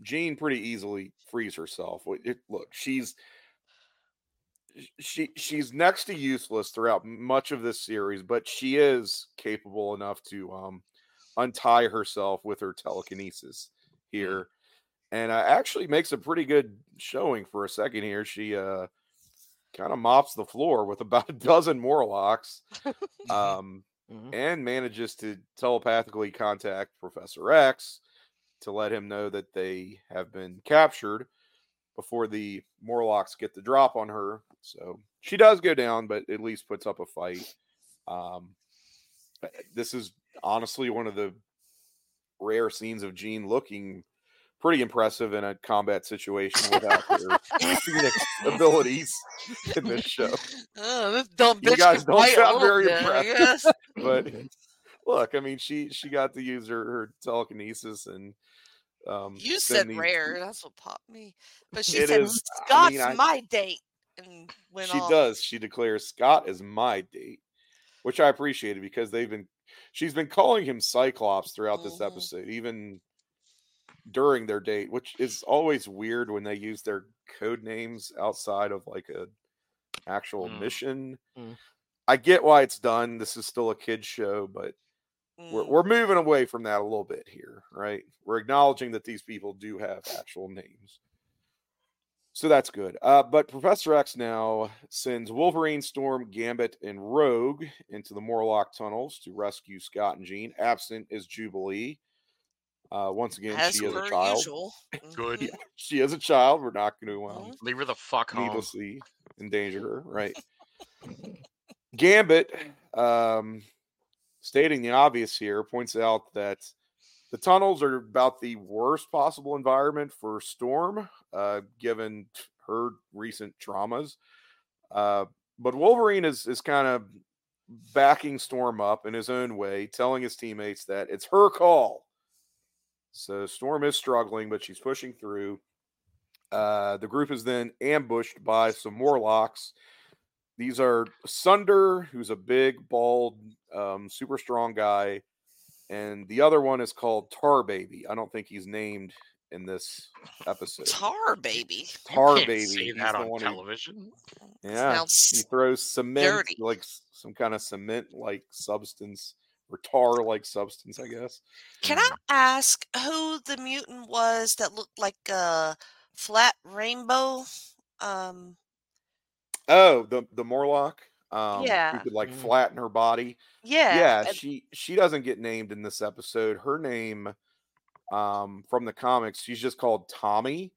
Jean pretty easily frees herself. It- Look, she's she she's next to useless throughout much of this series, but she is capable enough to um untie herself with her telekinesis here, and uh, actually makes a pretty good showing for a second here. She uh kind of mops the floor with about a dozen Morlocks, um, Mhm. and manages to telepathically contact Professor X to let him know that they have been captured before the Morlocks get the drop on her. So she does go down, but at least puts up a fight. Um, this is honestly one of the rare scenes of Jean looking pretty impressive in a combat situation without her phoenix abilities in this show. Oh, this dumb You guys don't sound very bit, I impressed. But look, I mean, she she got to use her, her telekinesis and um. You said these- rare. That's what popped me. But she said is- I Scott's mean, I- my date, and went She does. She declares Scott is my date, which I appreciated because they've been. She's been calling him Cyclops throughout this Mhm. episode, even during their date, which is always weird when they use their code names outside of like a actual Mm. mission. Mm. I get why it's done. This is still a kids show, but we're, Mm. we're moving away from that a little bit here, right? We're acknowledging that these people do have actual names. So that's good. Uh, but Professor X now sends Wolverine, Storm, Gambit, and Rogue into the Morlock tunnels to rescue Scott and Jean. Absent is Jubilee. Uh, once again, As she is a child. Good. Mhm. She is a child. We're not going to um, Mhm. Leave her the fuck home. needlessly endanger her, right? Gambit, um, stating the obvious here, points out that the tunnels are about the worst possible environment for Storm, uh, given her recent traumas. Uh, but Wolverine is is kind of backing Storm up in his own way, telling his teammates that it's her call. So Storm is struggling, but she's pushing through. Uh, the group is then ambushed by some Morlocks. These are Sunder, who's a big, bald, um, super strong guy, and the other one is called Tar Baby. I don't think he's named in this episode. Tar baby. Tar Baby. He's that on one who- television. yeah, he throws cement, dirty. like some kind of cement-like substance or tar-like substance, I guess. Can I ask who the mutant was that looked like a flat rainbow? Um, Oh, the the Morlock. Um, who Yeah. could like Mhm. flatten her body. yeah. yeah and- she she doesn't get named in this episode her name um from the comics she's just called tommy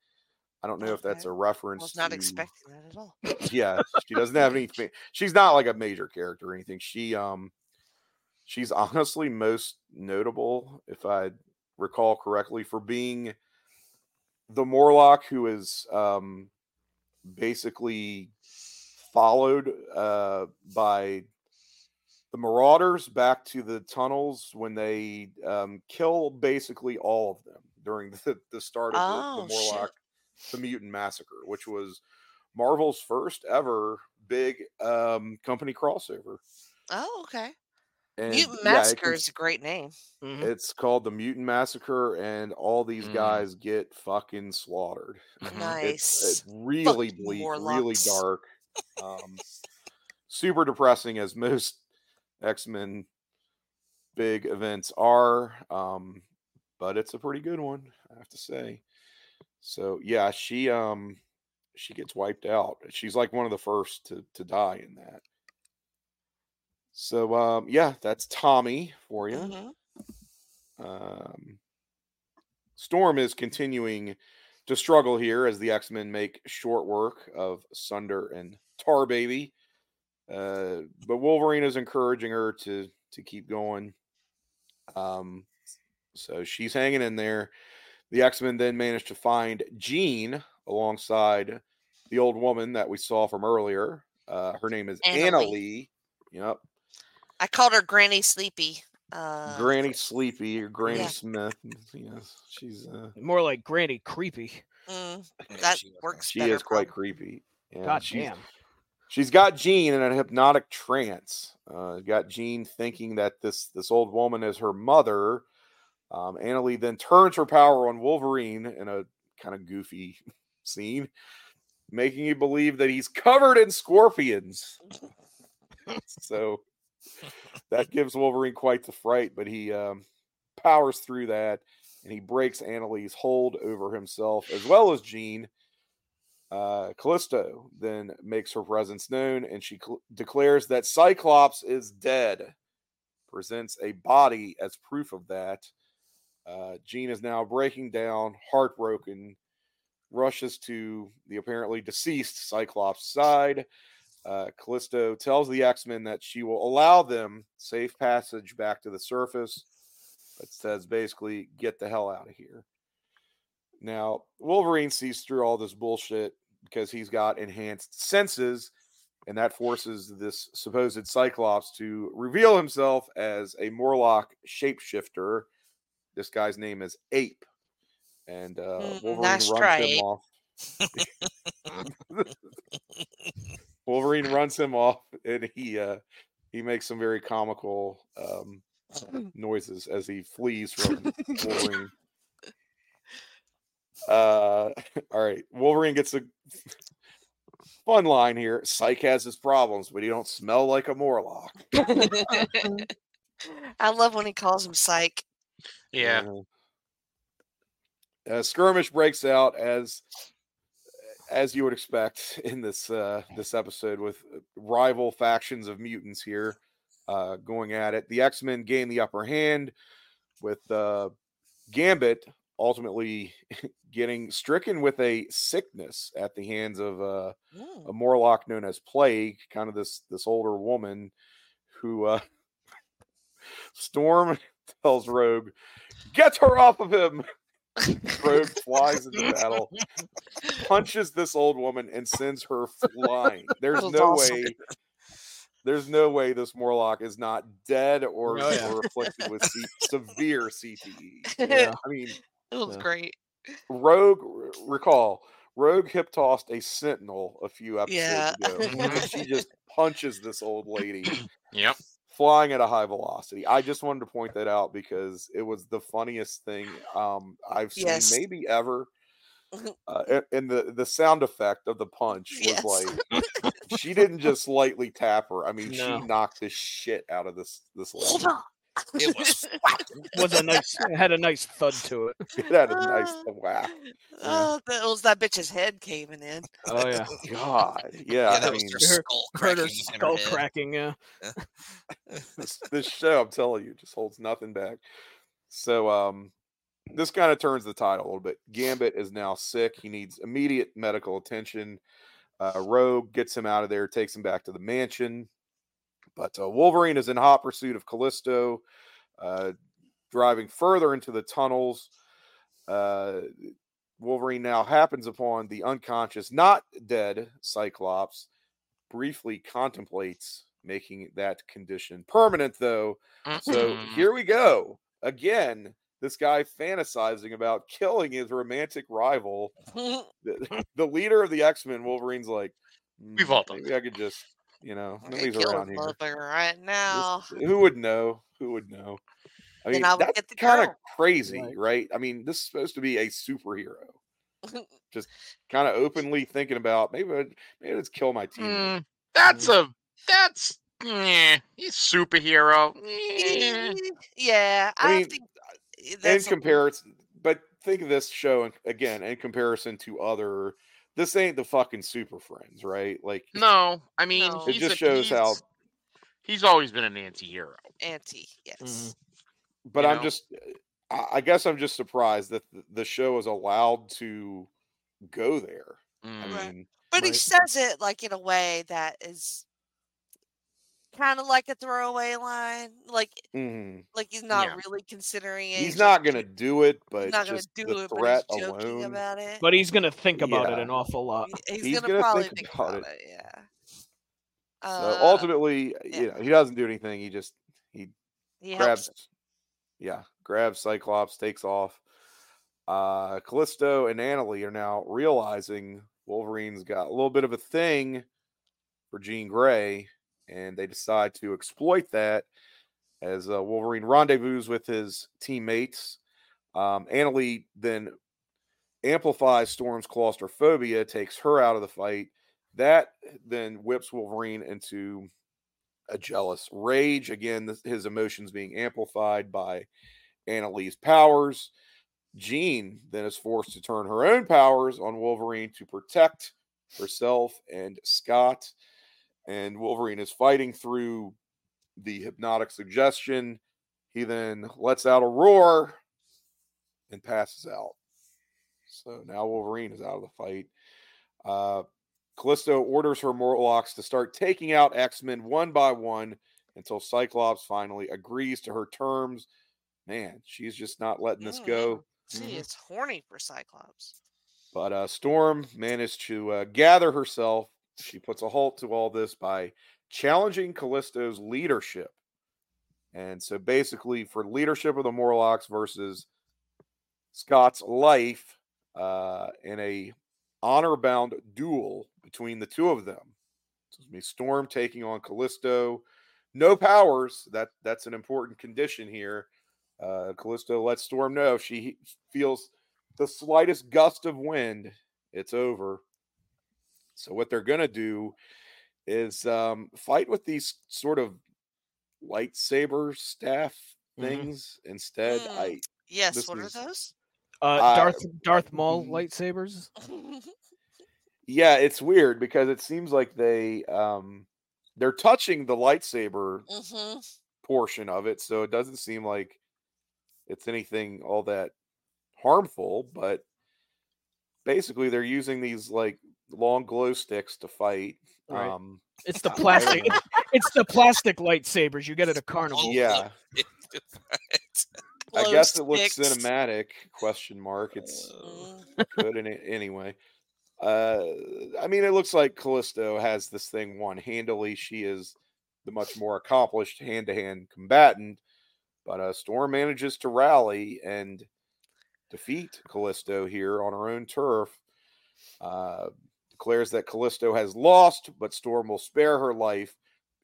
i don't know if that's a reference was not to- expecting that at all. yeah she doesn't have any she's not like a major character or anything she um she's honestly most notable if i recall correctly for being the morlock who is um basically followed uh by the marauders back to the tunnels when they um kill basically all of them during the, the start of the, Oh, the shit. morlock the mutant massacre which was marvel's first ever big um company crossover Oh, okay. And Mutant yeah, Massacre is a great name. Mhm. it's called the mutant massacre and all these Mm. guys get fucking slaughtered. Nice. it's, it's really Fucking bleak, really dark, um, super depressing as most X Men big events are. Um, but it's a pretty good one, I have to say. So yeah, she um she gets wiped out. She's like one of the first to to die in that. So um yeah, that's Tommy for you. Mhm. Um, Storm is continuing to struggle here as the X Men make short work of Sunder and Tar Baby. Uh, but Wolverine is encouraging her to to keep going. Um, so she's hanging in there. The X Men then manage to find Jean alongside the old woman that we saw from earlier. Uh, her name is Anna Anna Lee. Lee. Yep. I called her Granny Sleepy. Uh, Granny Sleepy or Granny yeah. Smith. Yes, she's uh, More like Granny Creepy. mm, Yeah, that she works she better. is quite probably. creepy. Yeah, God she's, damn. She's got Jean in a hypnotic trance. Uh, got Jean thinking that this this old woman is her mother. Um, Annalee then turns her power on Wolverine in a kind of goofy scene, making you believe that he's covered in scorpions. so that gives Wolverine quite the fright, but he um, powers through that and he breaks Annalee's hold over himself as well as Jean. Uh, Callisto then makes her presence known and she cl- declares that Cyclops is dead, presents a body as proof of that. Uh, Jean is now breaking down, heartbroken, rushes to the apparently deceased Cyclops' side. Uh, Callisto tells the X Men that she will allow them safe passage back to the surface, but says basically, get the hell out of here. Now, Wolverine sees through all this bullshit because he's got enhanced senses, and that forces this supposed Cyclops to reveal himself as a Morlock shapeshifter. This guy's name is Ape, and uh, Mm, Wolverine nice runs try, him Ape. off. Wolverine runs him off, and he uh, he makes some very comical um, noises as he flees from Wolverine. Uh, all right. Wolverine gets a fun line here. Psych has his problems, but he don't smell like a Morlock. I love when he calls him psych. Yeah. Uh, skirmish breaks out as as you would expect in this uh this episode with rival factions of mutants here uh going at it. The X-Men gain the upper hand with uh Gambit ultimately getting stricken with a sickness at the hands of uh, Mm. a Morlock known as Plague, kind of this this older woman who uh Storm tells Rogue, "Get her off of him." Rogue flies into battle, punches this old woman, and sends her flying. There's no awesome. way. There's no way this Morlock is not dead or, Oh, yeah. or afflicted with C- severe CTE. Yeah. I mean, It was Yeah. great. Rogue, r- recall, Rogue hip tossed a Sentinel a few episodes Yeah. ago. she just punches this old lady Yep. Flying at a high velocity. I just wanted to point that out because it was the funniest thing um, I've seen Yes. maybe ever. Uh, and the the sound effect of the punch was Yes. like she didn't just lightly tap her. I mean, No. she knocked the shit out of this this lady. On. It was was a nice had a nice thud to it. It had a nice wow. Oh, that was that bitch's head caving in. Oh yeah. God, yeah. yeah, I that was mean, her- skull cracking. her in her skull head. cracking. Yeah. this, this show, I'm telling you, just holds nothing back. So um this kind of turns the tide a little bit. Gambit is now sick. He needs immediate medical attention. Uh, Rogue gets him out of there, takes him back to the mansion. But uh, Wolverine is in hot pursuit of Callisto, uh, driving further into the tunnels. Uh, Wolverine now happens upon the unconscious, not dead Cyclops, briefly contemplates making that condition permanent, though. So here we go. Again, this guy fantasizing about killing his romantic rival, the, the leader of the X Men. Wolverine's like, We've "Hmm, all done maybe I could just, you know, I'm nobody's around here. motherfucker right This- now. who would know? Who would know? I mean, I that's kind of crazy, Right. right? I mean, this is supposed to be a superhero. Just kind of openly thinking about maybe maybe let's kill my team. Mm, that's a that's yeah, he's superhero. Yeah, I I, mean, think in that's a- comparison, but think of this show in- again in comparison to other. This ain't the fucking Super Friends, right? Like, No, I mean No. It just a- shows how- he's- he's always been an anti-hero. anti. Yes. but you I'm know? just, I I guess I'm just surprised that the show is allowed to go there. I Mm. Right. mean, But he says it like in a way that is kind of like a throwaway line. Like mhm. Uh, like he's not Yeah. really considering it. he's not gonna do it, but he's not gonna do the it, but threat he's joking alone. about it. But he's gonna think about it an awful lot. He's, he's gonna, gonna probably think think about about, it. it. Yeah. So Uh, ultimately, yeah. you know, he doesn't do anything. He just he he grabs, yeah, grabs Cyclops, takes off. Uh, Callisto and Annalee are now realizing Wolverine's got a little bit of a thing for Jean Grey, and they decide to exploit that as uh, Wolverine rendezvous with his teammates. Um, Annalee then amplifies Storm's claustrophobia, takes her out of the fight. That then whips Wolverine into a jealous rage. Again, this, his emotions being amplified by Annalee's powers. Jean then is forced to turn her own powers on Wolverine to protect herself and Scott. And Wolverine is fighting through the hypnotic suggestion. He then lets out a roar and passes out. So now Wolverine is out of the fight. Uh, Callisto orders her Morlocks to start taking out X Men one by one until Cyclops finally agrees to her terms. Man, she's just not letting this go. She Mhm. is horny for Cyclops. But uh, Storm managed to uh, gather herself. She puts a halt to all this by challenging Callisto's leadership. And so basically, for leadership of the Morlocks versus Scott's life uh, in a honor bound duel between the two of them. Storm taking on Callisto. No powers. That that's an important condition here. Uh, Callisto lets Storm know if she feels the slightest gust of wind, it's over. So what they're gonna do is um, fight with these sort of lightsaber staff Mhm. things instead. Mm. I yes, This what is- are those? Uh, Uh, Darth Darth Maul mm. lightsabers. yeah, it's weird because it seems like they um, they're touching the lightsaber hmm portion of it, so it doesn't seem like it's anything all that harmful. But basically, they're using these like long glow sticks to fight. Right. Um, It's the plastic. know. It's the plastic lightsabers you get at a carnival. Yeah, I guess it looks sticks. cinematic. Question mark. It's Uh, good in it anyway. Uh, I mean, it looks like Callisto has this thing won handily. She is the much more accomplished hand-to-hand combatant, but uh, Storm manages to rally and defeat Callisto here on her own turf. Uh, declares that Callisto has lost, but Storm will spare her life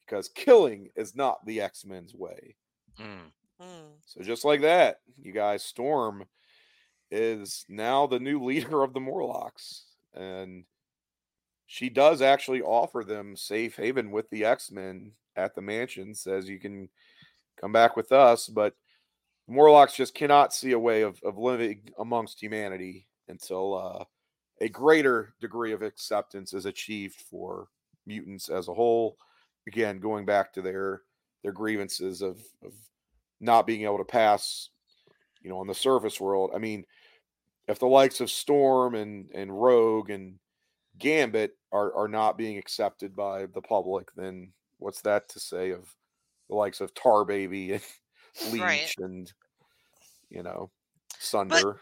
because killing is not the X Men's way. Mm. Mm. So just like that, you guys, Storm is now the new leader of the Morlocks, and she does actually offer them safe haven with the X Men at the mansion. Says you can come back with us, but Morlocks just cannot see a way of, of living amongst humanity until uh, a greater degree of acceptance is achieved for mutants as a whole. Again, going back to their their grievances of, of not being able to pass, you know, on the surface world. I mean, if the likes of Storm and and Rogue and Gambit are are not being accepted by the public, then what's that to say of the likes of Tar Baby and Leech Right. and you know But Sunder?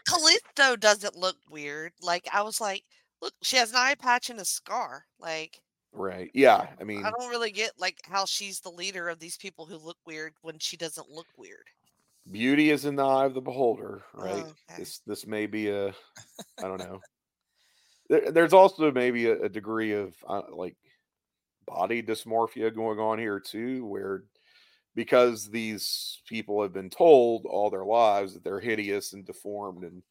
Callisto doesn't look weird. Like I was like, look, she has an eye patch and a scar. Like right? Yeah, I mean, I don't really get like how she's the leader of these people who look weird when she doesn't look weird. beauty is in the eye of the beholder, right? Oh, okay. This this may be a, I don't know. There, there's also maybe a, a degree of uh, like body dysmorphia going on here too, where because these people have been told all their lives that they're hideous and deformed, and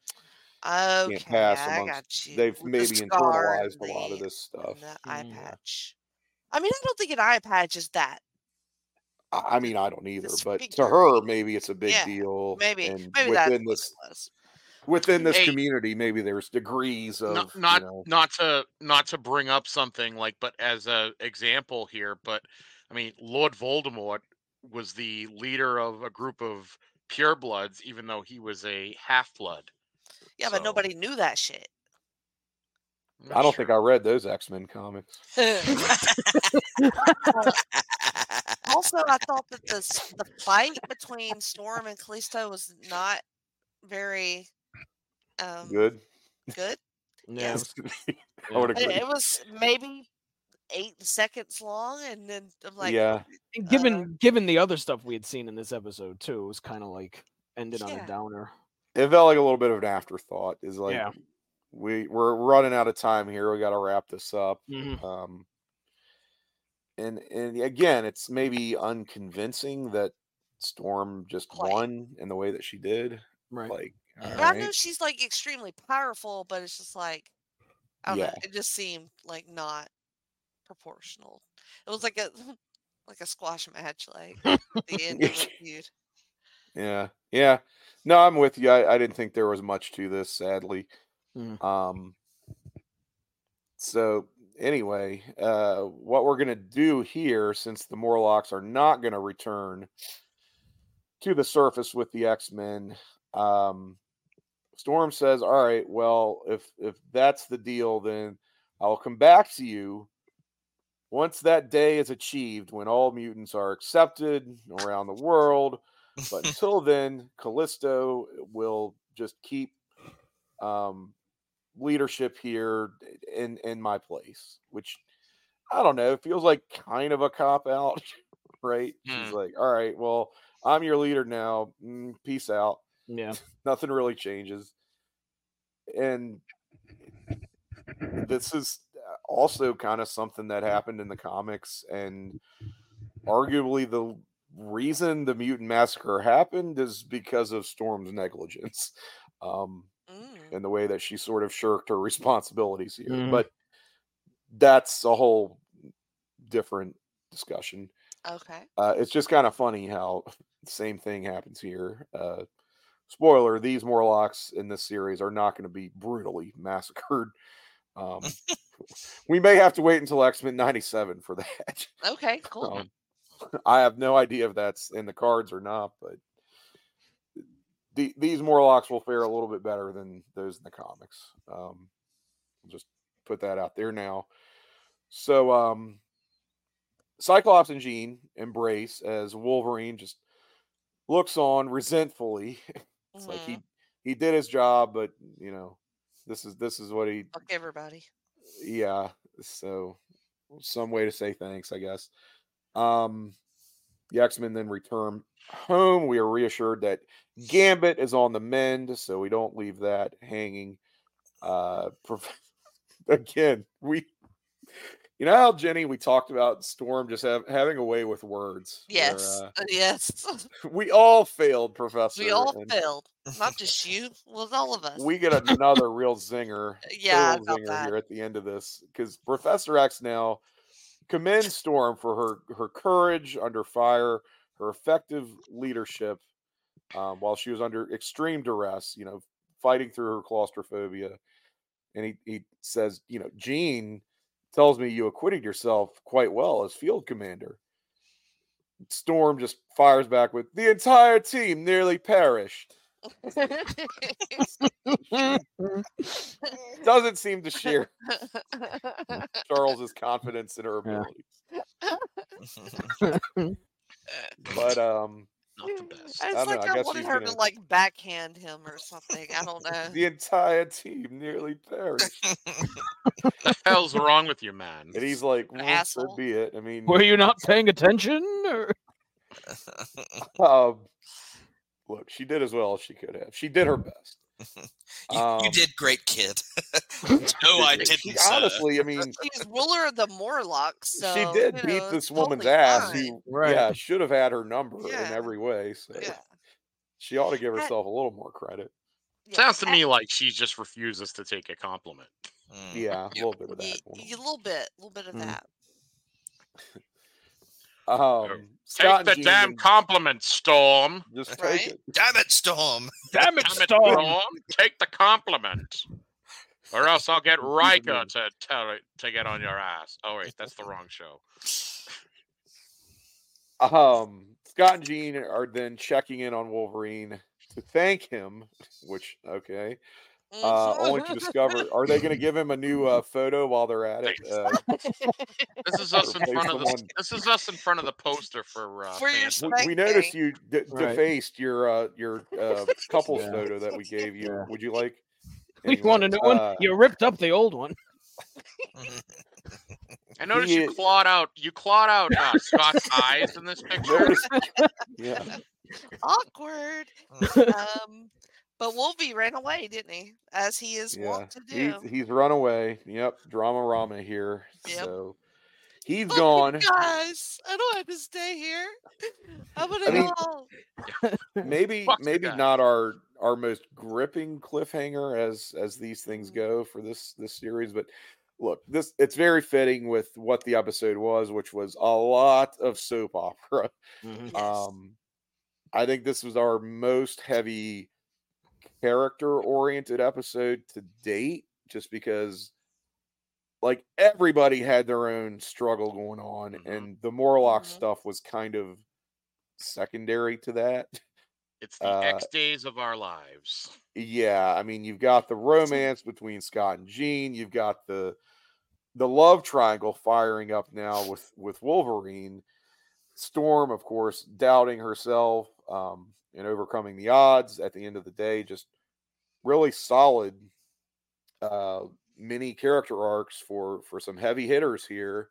Okay, pass I got you. they've with the maybe scar and internalized a lot of the- this stuff. and the eye Mm. patch. I mean, I don't think an eye patch is that. I, I mean, I don't either, but to Disfiguring. her, maybe it's a big Yeah, deal. Maybe, and maybe that's within what this it was. within this Hey. community, maybe there's degrees of not not, you know, not to not to bring up something like but as a example here but i mean lord voldemort was the leader of a group of purebloods even though he was a half-blood Yeah, but nobody knew that shit. I don't think I read those X Men comics. also, I thought that this the fight between Storm and Callisto was not very um, Good. good. Yeah, Yes. I would It, agree. it was maybe eight seconds long, and then I'm like, yeah, And Uh, given given the other stuff we had seen in this episode too, it was kind of like ended on a downer. It felt like a little bit of an afterthought. Is like Yeah. we we're running out of time here. We got to wrap this up. Mhm. Um, and and again, it's maybe unconvincing that Storm just Quite. won in the way that she did. Right. Like, Yeah. But I know she's like extremely powerful, but it's just like I don't Yeah. know. It just seemed like not proportional. It was like a like a squash match, like the end of the feud. Yeah, yeah. No, I'm with you. I, I didn't think there was much to this, sadly. Mm. Um. So anyway, uh, what we're gonna do here, since the Morlocks are not gonna return to the surface with the X Men, um, Storm says, "All right, well, if if that's the deal, then I'll come back to you." Once that day is achieved, when all mutants are accepted around the world, but until then, Callisto will just keep um, leadership here in in my place. Which I don't know. It feels like kind of a cop out, right? She's Hmm. like, "All right, well, I'm your leader now. Mm, peace out." Yeah. Nothing really changes, and this is uh, also kind of something that happened in the comics, and arguably the reason the mutant massacre happened is because of Storm's negligence. Um, Mm. And the way that she sort of shirked her responsibilities here. Mhm. But that's a whole different discussion. Okay. Uh, it's just kind of funny how the same thing happens here. Uh, spoiler: these Morlocks in this series are not going to be brutally massacred. Um, we may have to wait until X Men '97 for that. Okay. Cool. Um, I have no idea if that's in the cards or not, but the, these Morlocks will fare a little bit better than those in the comics. Um, just put that out there now. So, um, Cyclops and Jean embrace as Wolverine just looks on resentfully. it's like he he did his job, but you know, this is this is what he Fuck everybody. yeah so some way to say thanks i guess um the x-men then return home we are reassured that gambit is on the mend so we don't leave that hanging uh again we you know how jenny we talked about storm just have, having a way with words Yes. uh, uh, yes. we all failed professor we all and failed. Not just you. Well, all of us. we get another real zinger yeah, zinger that. here at the end of this because Professor X now commends Storm for her her courage under fire, her effective leadership um, while she was under extreme duress. You know, fighting through her claustrophobia, and he he says, you know, Jean tells me you acquitted yourself quite well as field commander. Storm just fires back with the entire team nearly perished. Doesn't seem to share Charles's confidence in her Yeah. abilities. But um Not the best. It's I don't know, like I I, wanted her gonna- to like backhand him or something. I don't know. the entire team nearly perished. the hell's wrong with you, man? And he's like, well, so asshole. be it. I mean Were you not paying attention? Or? um, look, she did as well as she could have. She did her best. You, Um, you did great, kid. no, I didn't. She, honestly, I mean, She's ruler of the Morlocks. So, she did beat know, this woman's totally ass. fine. Who, Right. yeah, should have had her number in every way. So Yeah. she ought to give herself a little more credit. yeah. Sounds to me like she just refuses to take a compliment. Mm. Yeah, a little bit of that. a little bit, a little bit of Mm. that. Um, Take the and damn then compliment, Storm. Just Right? take it. Damn it, Storm. Damn it, Storm! Storm. Take the compliment. Or else I'll get Keep Riker moving. to tell it to get on your ass. Oh wait, that's the wrong show. Um, Scott and Jean are then checking in on Wolverine to thank him, which okay. Uh, only to discover are they going to give him a new uh, photo while they're at it? Uh, This is us in Replace front of the the. This is us in front of the poster for. Uh, For your we, we noticed you. you de- Right. defaced your uh, your uh, couples Yeah. photo that we gave you. Yeah. Would you like? We want a Anyways, new one. You ripped up the old one. I noticed He you clawed out. You clawed out uh, Scott's eyes in this picture. noticed- yeah, Awkward. um, but Wolvie ran away, didn't he? As he is yeah. wont to He's do. he's run away. Yep, drama rama here. Yep. So he's Fucking gone. Guys, I don't have to stay here. I'm gonna I mean, go home. maybe Fuck maybe not our our most gripping cliffhanger as as these things Mhm. go for this this series but look this it's very fitting with what the episode was which was a lot of soap opera Mhm. Um i think this was our most heavy character oriented episode to date just because like everybody had their own struggle going on Mhm. and the morlock Mhm. stuff was kind of secondary to that It's the Uh, X days of our lives. yeah i mean you've got the romance between scott and jean you've got the the love triangle firing up now with with wolverine storm of course doubting herself um and overcoming the odds at the end of the day just really solid uh mini character arcs for for some heavy hitters here.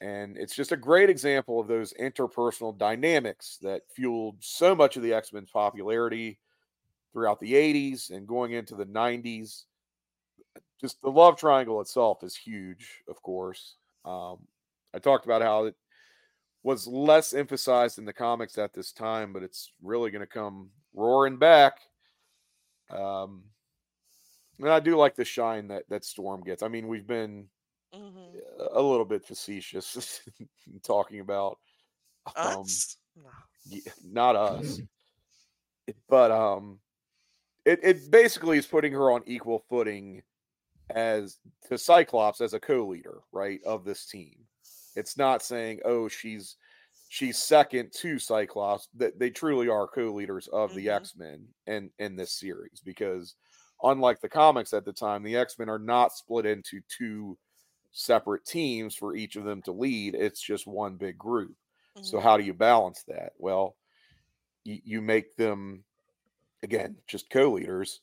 And it's just a great example of those interpersonal dynamics that fueled so much of the x-men's popularity throughout the 80s and going into the 90s just the love triangle itself is huge of course. Um, i talked about how it was less emphasized in the comics at this time but it's really going to come roaring back um, And I do like the shine that that Storm gets. I mean, we've been Mhm. a little bit facetious talking about um, Us? No. y- not us, but um, it it basically is putting her on equal footing as to Cyclops as a co-leader, right, of this team. It's not saying, oh, she's she's second to Cyclops. That they truly are co-leaders of the Mhm. X Men in in this series because unlike the comics at the time, the X Men are not split into two separate teams for each of them to lead. It's just one big group. So Mhm. how do you balance that? Well, you, you make them again just co-leaders,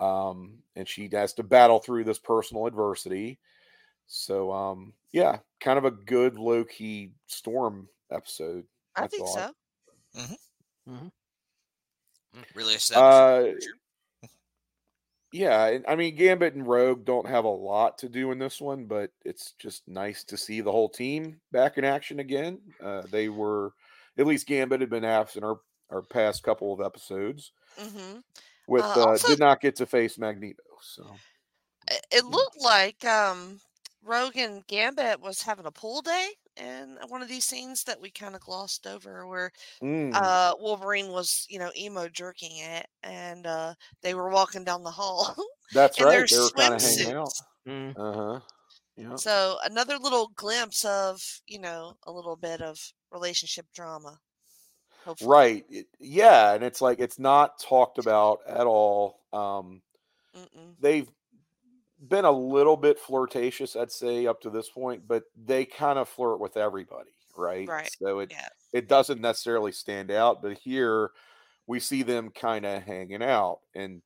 um, and she has to battle through this personal adversity. So um, yeah, kind of a good low key storm episode. I, I think thought. so. Really established. Uh, yeah, I mean Gambit and Rogue don't have a lot to do in this one, but it's just nice to see the whole team back in action again. Uh, they were, at least Gambit had been absent our our past couple of episodes. hmm With Uh, uh, also- did not get to face Magneto, so It, it looked like um, Rogue and Gambit was having a pool day in one of these scenes that we kind of glossed over, where Mm, uh, Wolverine was, you know, emo jerking it, and uh, they were walking down the hall. that's right. They were kind of hanging out. swimsuits. Mm. Uh huh. Yeah. So another little glimpse of, you know, a little bit of relationship drama. Hopefully. Right. It- yeah, and it's like it's not talked about at all. Um, Mm-mm. they've been a little bit flirtatious, I'd say, up to this point, but they kind of flirt with everybody, right? Right, So it yeah. it doesn't necessarily stand out, but here we see them kind of hanging out, and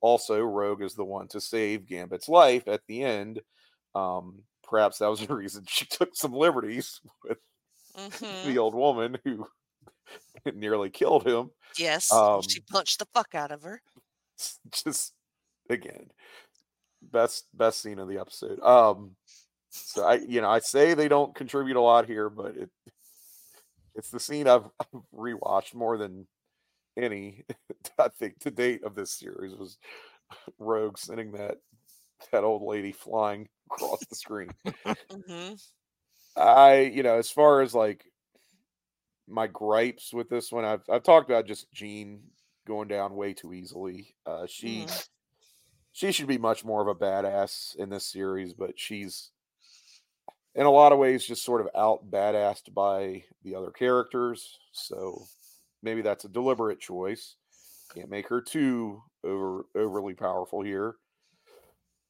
also Rogue is the one to save Gambit's life at the end. Um, perhaps that was the reason she took some liberties with Mhm. the old woman who nearly killed him. Yes, um, she punched the fuck out of her. just again best best scene of the episode um so i you know i say they don't contribute a lot here but it it's the scene i've, I've rewatched more than any i think to date of this series was rogue sending that that old lady flying across the screen hmm I, you know, as far as like my gripes with this one, I've I've talked about just Jean going down way too easily. Uh, she Mhm. She should be much more of a badass in this series, but she's in a lot of ways just sort of out badassed by the other characters. So maybe that's a deliberate choice. Can't make her too over overly powerful here.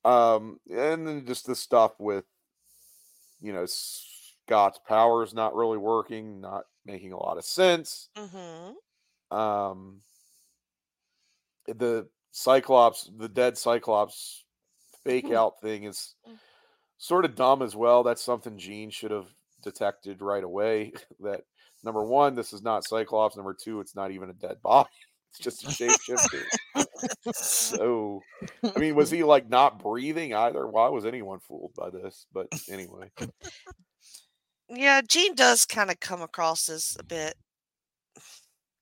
Um, and then just the stuff with you know Scott's powers not really working, not making a lot of sense. hmm Um, the Cyclops, the dead Cyclops fake out thing is Mm. sort of dumb as well. That's something Jean should have detected right away. That number one, this is not Cyclops. Number two, it's not even a dead body. It's just a shapeshifter. so, I mean, was he like not breathing either? Why was anyone fooled by this? But anyway, Yeah, Jean does kind of come across as a bit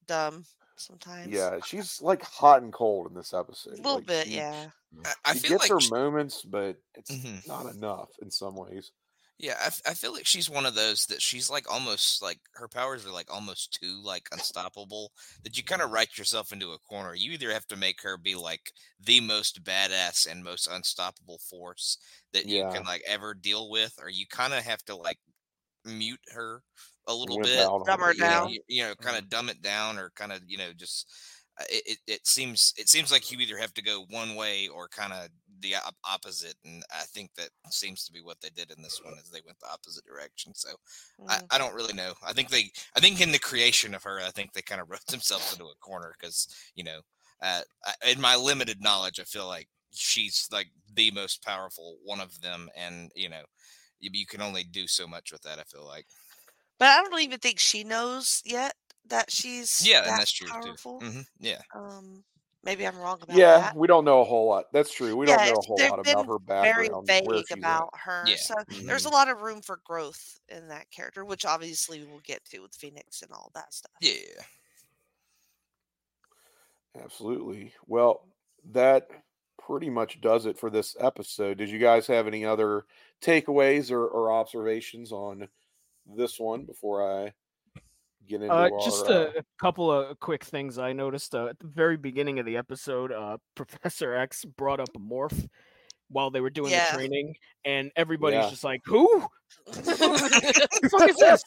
dumb sometimes. yeah, she's like hot and cold in this episode. a little Like, bit. she- Yeah. I, I she feel gets like her sh- moments, but it's Mhm. not enough in some ways. Yeah, I feel like she's one of those that she's like almost like her powers are like almost too like unstoppable that you kind of write yourself into a corner. You either have to make her be like the most badass and most unstoppable force that you can like ever deal with, or you kind of have to like mute her a little bit, Dumb her it, you know, down. you, know, kind of dumb it down, or kind of you know just. uh, It, it, it seems it seems like you either have to go one way or kind of the op- opposite, and I think that seems to be what they did in this one, is they went the opposite direction. So I, Mhm. I don't really know. I think they, I think in the creation of her, I think they kind of wrote themselves into a corner because you know, uh, I- in my limited knowledge, I feel like she's like the most powerful one of them, and you know, you, you can only do so much with that. I feel like. But I don't even think she knows yet that she's Yeah, that and that's true powerful. too. hmm Yeah. Um, maybe I'm wrong about Yeah, that. we don't know a whole lot. That's true. We don't know a whole lot about her Very background, where vague about her. Yeah. So there's a lot of room for growth in that character, which obviously we'll get to with Phoenix and all that stuff. Yeah. Absolutely. Well, that pretty much does it for this episode. Did you guys have any other takeaways or, or observations on this one before I get into Uh, our, just uh, a, a couple of quick things I noticed uh, at the very beginning of the episode. Uh, Professor X brought up Morph while they were doing Yeah. the training, and everybody's Yeah. just like, "Who? the fuck is this?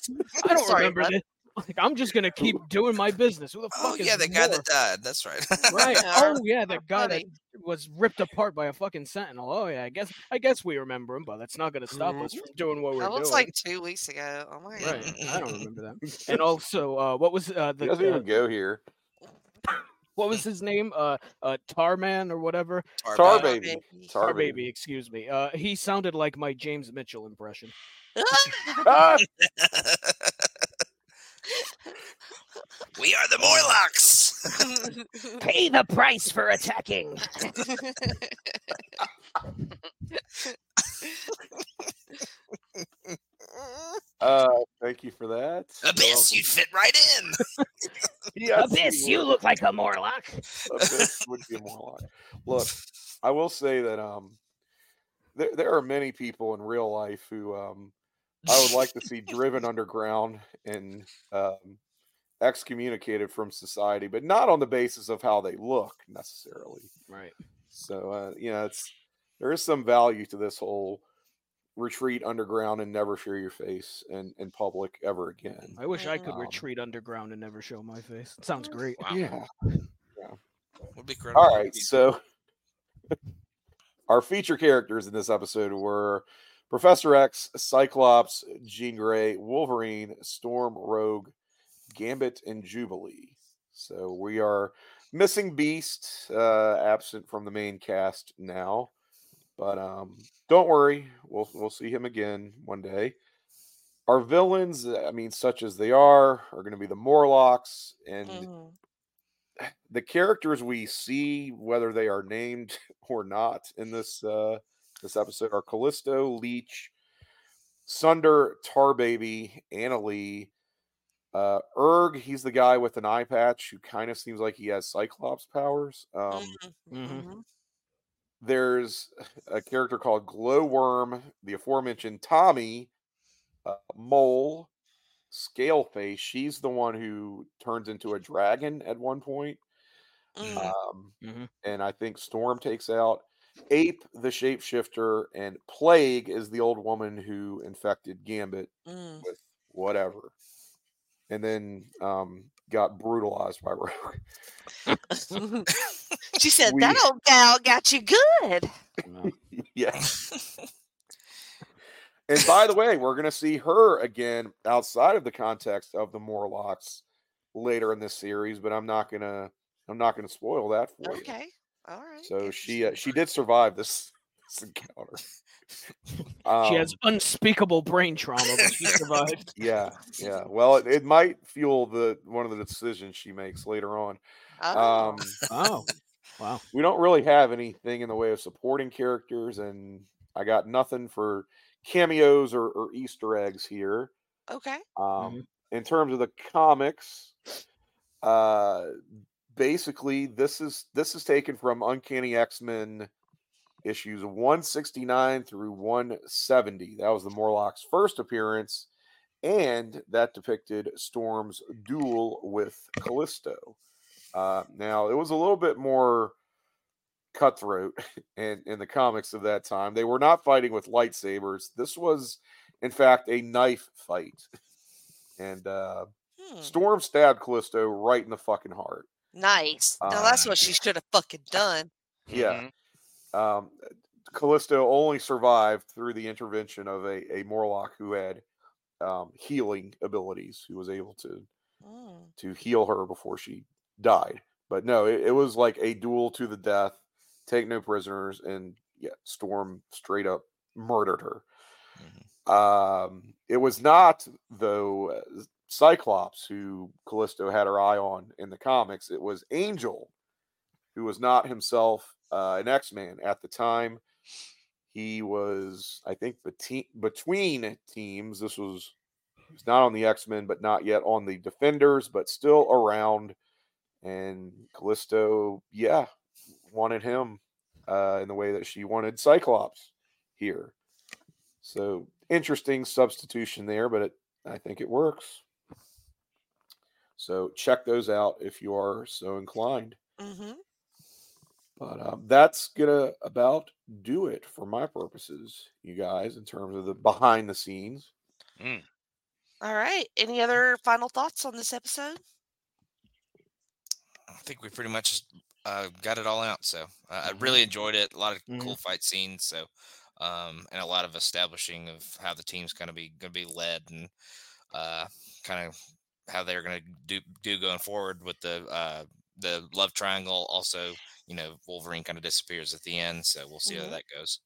I don't Sorry, remember this." Like, I'm just gonna keep doing my business. Who the fuck Oh is yeah, the guy that died. That's right. Right. Oh yeah, the guy that was ripped apart by a fucking sentinel. Oh yeah, I guess I guess we remember him, but that's not gonna stop us from doing what we're That was doing. like two weeks ago. Oh my god. right. I don't remember that. And also, uh, what was uh, he the doesn't uh, even go here. what was his name? Uh, uh, Tarman or whatever. Tar Tar baby. Tar Tar baby, excuse me. Uh, he sounded like my James Mitchell impression. We are the Morlocks. Pay the price for attacking. Uh, thank you for that. Abyss, you fit right in. Yes, he you look like a Morlock. Abyss would be a Morlock. Look, I will say that um, there there are many people in real life who um, I would like to see driven underground and um, excommunicated from society, but not on the basis of how they look necessarily. Right. So uh, you know, it's there is some value to this whole retreat underground and never show your face in, in public ever again. I wish I could Um, retreat underground and never show my face. It sounds great. Wow. Yeah. Would be great. All right, so our feature characters in this episode were Professor X, Cyclops, Jean Grey, Wolverine, Storm, Rogue, Gambit, and Jubilee. So we are missing Beast, uh, absent from the main cast now, but um, don't worry, we'll we'll see him again one day. Our villains, I mean, such as they are, are going to be the Morlocks, and Mhm. the characters we see, whether they are named or not in this uh, this episode, are Callisto, Leech, Sunder, Tarbaby, Annalee, uh, Erg. He's the guy with an eye patch who kind of seems like he has Cyclops powers. Um, Mhm. Mhm. there's a character called Glowworm, the aforementioned Tommy, uh, Mole, Scaleface. She's the one who turns into a dragon at one point. Mm. Um, Mhm. and I think Storm takes out Ape, the shapeshifter, and Plague is the old woman who infected Gambit Mm. with whatever, and then um, got brutalized by Rogue. she said, We- "That old gal got you good." No. yeah. and by the way, we're gonna see her again outside of the context of the Morlocks later in this series, but I'm not gonna I'm not gonna spoil that for you. Okay, all right. So she uh, she did survive this, this encounter. She has Um, unspeakable brain trauma, but she survived. yeah, yeah. Well, it, it might fuel the one of the decisions she makes later on. Oh. Um, Oh, wow. we don't really have anything in the way of supporting characters, and I got nothing for cameos or, or Easter eggs here. okay. Um, In terms of the comics, uh, basically this is this is taken from Uncanny X Men issues 169 through 170. That was the Morlocks' first appearance, and that depicted Storm's duel with Callisto. Uh, now it was a little bit more cutthroat in, in the comics of that time. They were not fighting with lightsabers. This was, in fact, a knife fight. And uh, Hmm. Storm stabbed Callisto right in the fucking heart. Nice. now that's what she should have fucking done. Yeah. Mhm. Um, Callisto only survived through the intervention of a, a Morlock who had um, healing abilities, who was able to Mm. to heal her before she died. But no, it, it was like a duel to the death, take no prisoners, and yeah, Storm straight up murdered her. Um, it was not though uh, Cyclops who Callisto had her eye on in the comics. It was Angel, who was not himself uh, an X Man at the time. He was, I think, between teams. This was he was not on the X Men, but not yet on the Defenders, but still around. And Callisto, yeah, wanted him uh, in the way that she wanted Cyclops here. So interesting substitution there, but it, I think it works. So check those out if you are so inclined. hmm But um, that's gonna about do it for my purposes, you guys, in terms of the behind the scenes. All right. Any other final thoughts on this episode? I think we pretty much uh, got it all out. So uh, I really enjoyed it. A lot of Mhm. cool fight scenes. So um, and a lot of establishing of how the team's going to be going to be led and uh, kind of how they're going to do do going forward with the uh, the love triangle. Also, you know, Wolverine kind of disappears at the end, so we'll see Mhm. how that goes.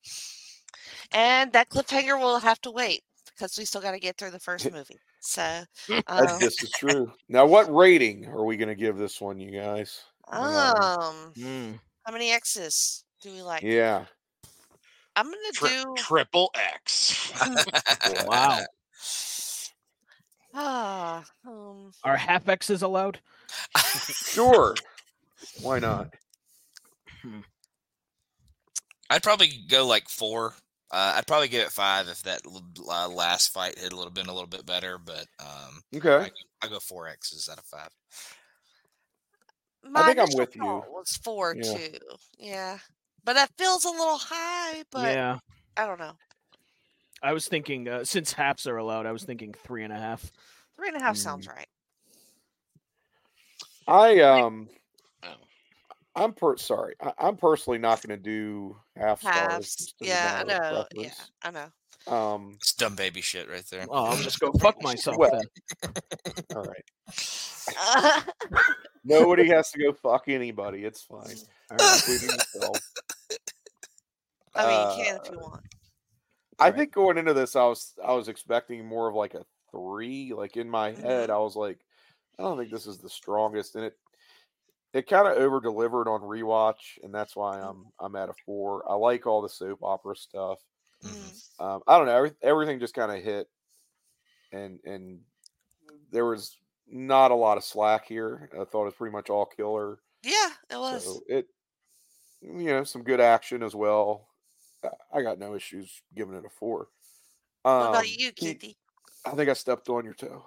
And that cliffhanger will have to wait because we still got to get through the first movie. So, That- um, this is true. Now, what rating are we gonna give this one, you guys? um, Mm. how many X's do we like? Yeah. I'm gonna Tri- do. triple X. Wow. Ah, um, Are half X's allowed? Sure. Why not? I'd probably go like four. Uh, I'd probably give it five if that uh, last fight had a little been a little bit better, but um, Okay. I go four X's out of five. my think I'm with you. thought Was four Yeah. too. Yeah, but that feels a little high. But yeah. I don't know. I was thinking uh, since halves are allowed, I was thinking three and a half. Three and a half sounds Mm. right. I um Oh. I'm per sorry. I, I'm personally not gonna do half stars. Halves. just as a Yeah, I matter of know. Yeah. I know. Um It's dumb baby shit right there. Oh, I'll just go fuck myself Well, then. all right. Nobody has to go fuck anybody. It's fine. All right. I mean, you can if Uh, you want. I think going into this, I was I was expecting more of like a three. Like in my head, Mm-hmm. I was like, I don't think this is the strongest, and it it kind of over delivered on rewatch, and that's why I'm I'm at a four. I like all the soap opera stuff. Mhm. Um, I don't know, every, everything just kind of hit, and and there was not a lot of slack here. I thought it was pretty much all killer. Yeah, it was. So it, you know, some good action as well. I- I got no issues giving it a four. what Um, about you, Keith, Keithy? I think I stepped on your toe.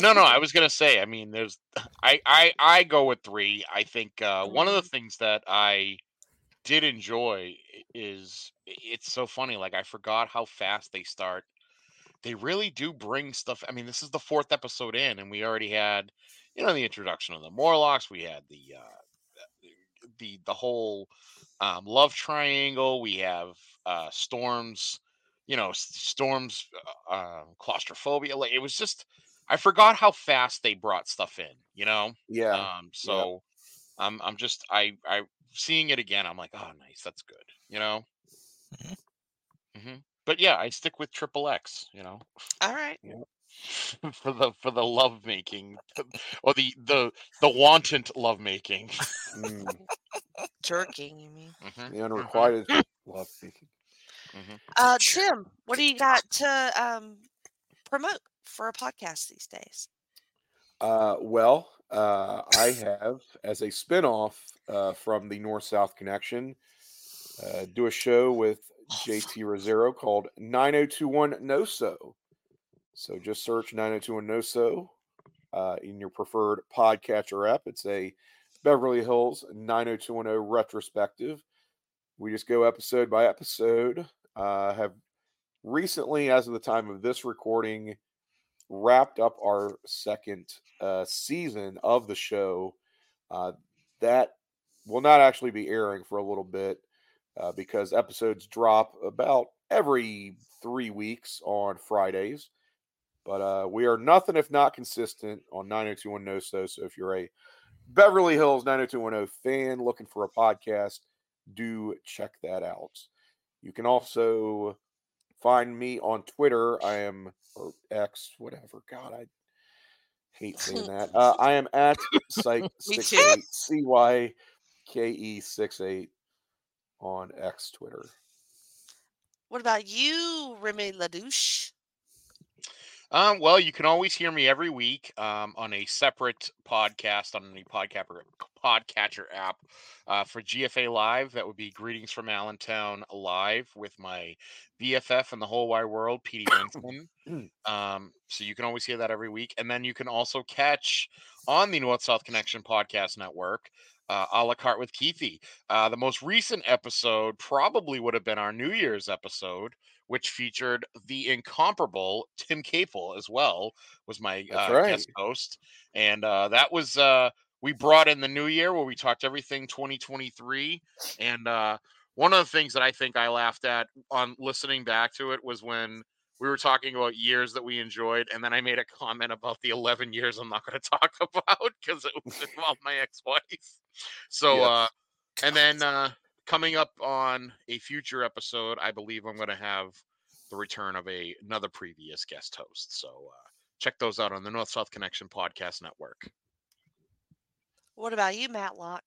No, no, I was gonna say. I mean, there's, I, I, I go with three. I think uh, one of the things that I did enjoy is it's so funny. Like I forgot how fast they start. They really do bring stuff. I mean, this is the fourth episode in, and we already had, you know, the introduction of the Morlocks. We had the, uh, the, the whole um, love triangle. We have uh, Storms. You know, Storms uh, uh, claustrophobia. Like it was just. I forgot how fast they brought stuff in, you know. Yeah, Um, so I'm I'm just I I seeing it again. I'm like, oh, nice, that's good, you know. Mhm. hmm But yeah, I stick with triple X, you know, All right. for the for the love making or the the the wanton love making. mm, Jerking, you mean? Mhm, the unrequited love making. mhm. Uh, Tim, what do you got to um, promote for a podcast these days? Uh, well, uh, I have as a spinoff uh, from the North South Connection, uh, do a show with JT Rosero called 9021 No So. So just search 9021 No So uh, in your preferred podcatcher app. It's a Beverly Hills 90210 retrospective. We just go episode by episode. Uh, have recently, as of the time of this recording, wrapped up our second uh, season of the show. Uh, that will not actually be airing for a little bit uh, because episodes drop about every three weeks on Fridays. But uh, we are nothing if not consistent on 90210 No So. So if you're a Beverly Hills 90210 fan looking for a podcast, do check that out. You can also find me on Twitter. I am or X, whatever. God, I hate saying that. Uh, I am at psych Me six eight c y k e six eight on X Twitter. What about you, Remy Ladouche? Um, well, you can always hear me every week um, on a separate podcast on any podcatcher podcatcher app uh, for GFA Live. That would be Greetings from Allentown Live with my BFF and the whole wide world, Petey Winston. um, so you can always hear that every week, and then you can also catch on the North South Connection Podcast Network. Uh, a la carte with Keithy. Uh, the most recent episode probably would have been our New Year's episode, which featured the incomparable Tim Capel as well, was my uh, right. guest host, and uh, that was uh, we brought in the new year where we talked everything 2023, and uh, one of the things that I think I laughed at on listening back to it was when we were talking about years that we enjoyed, and then I made a comment about the 11 years I'm not going to talk about because it was involved my ex-wife. So, Yes. uh, and then uh, coming up on a future episode, I believe I'm going to have the return of a another previous guest host. So uh, check those out on the North South Connection Podcast Network. What about you, Matlock?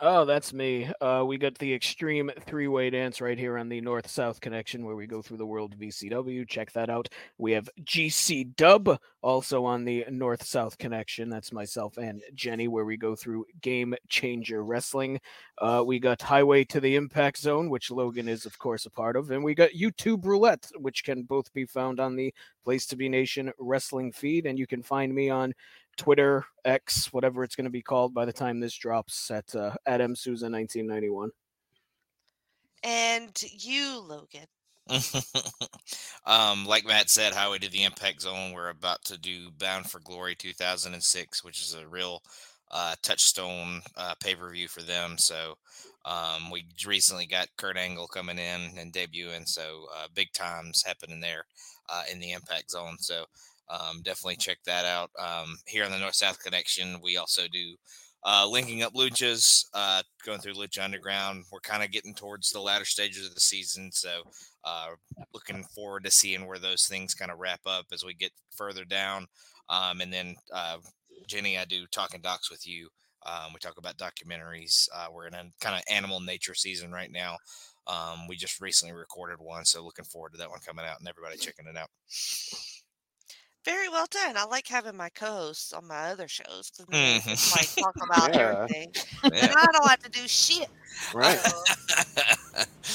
Oh, that's me. Uh, we got the extreme three-way dance right here on the North-South connection, where we go through the world of ECW. Check that out. We have GC Dub also on the North-South connection. That's myself and Jenny, where we go through Game Changer Wrestling. Uh, we got Highway to the Impact Zone, which Logan is of course a part of, and we got YouTube Roulette, which can both be found on the Place to Be Nation Wrestling feed, and you can find me on Twitter, X, whatever it's going to be called by the time this drops at uh, at M Souza 1991. And you, Logan. um, like Matt said, Highway to the Impact Zone. We're about to do Bound for Glory 2006, which is a real uh, touchstone uh, pay per view for them. So um, we recently got Kurt Angle coming in and debuting, so uh, big times happening there uh, in the Impact Zone. So um, definitely check that out. Um, here on the North South Connection, we also do uh, linking up luchas, uh, going through Lucha Underground. We're kind of getting towards the latter stages of the season, so uh, looking forward to seeing where those things kind of wrap up as we get further down. Um, and then uh, Jenny, I do talking docs with you. Um, we talk about documentaries. Uh, we're in a kind of animal nature season right now. Um, we just recently recorded one, so looking forward to that one coming out and everybody checking it out. Very well done. I like having my co-hosts on my other shows because Mhm. like talk about Yeah. everything, Yeah. and I don't have to do shit. Right. So,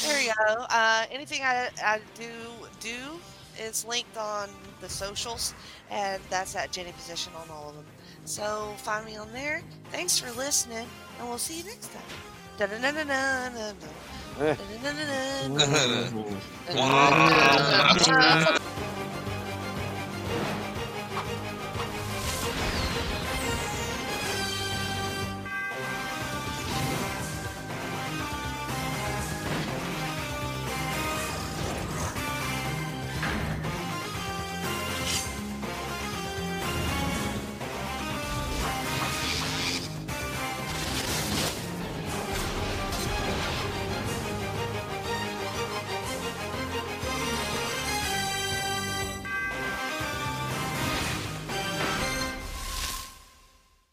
there you go. Uh, anything I, I do do is linked on the socials, and that's at Jenny Position on all of them. So find me on there. Thanks for listening, and we'll see you next time. Eh. Da-da-da-da-da. Wow.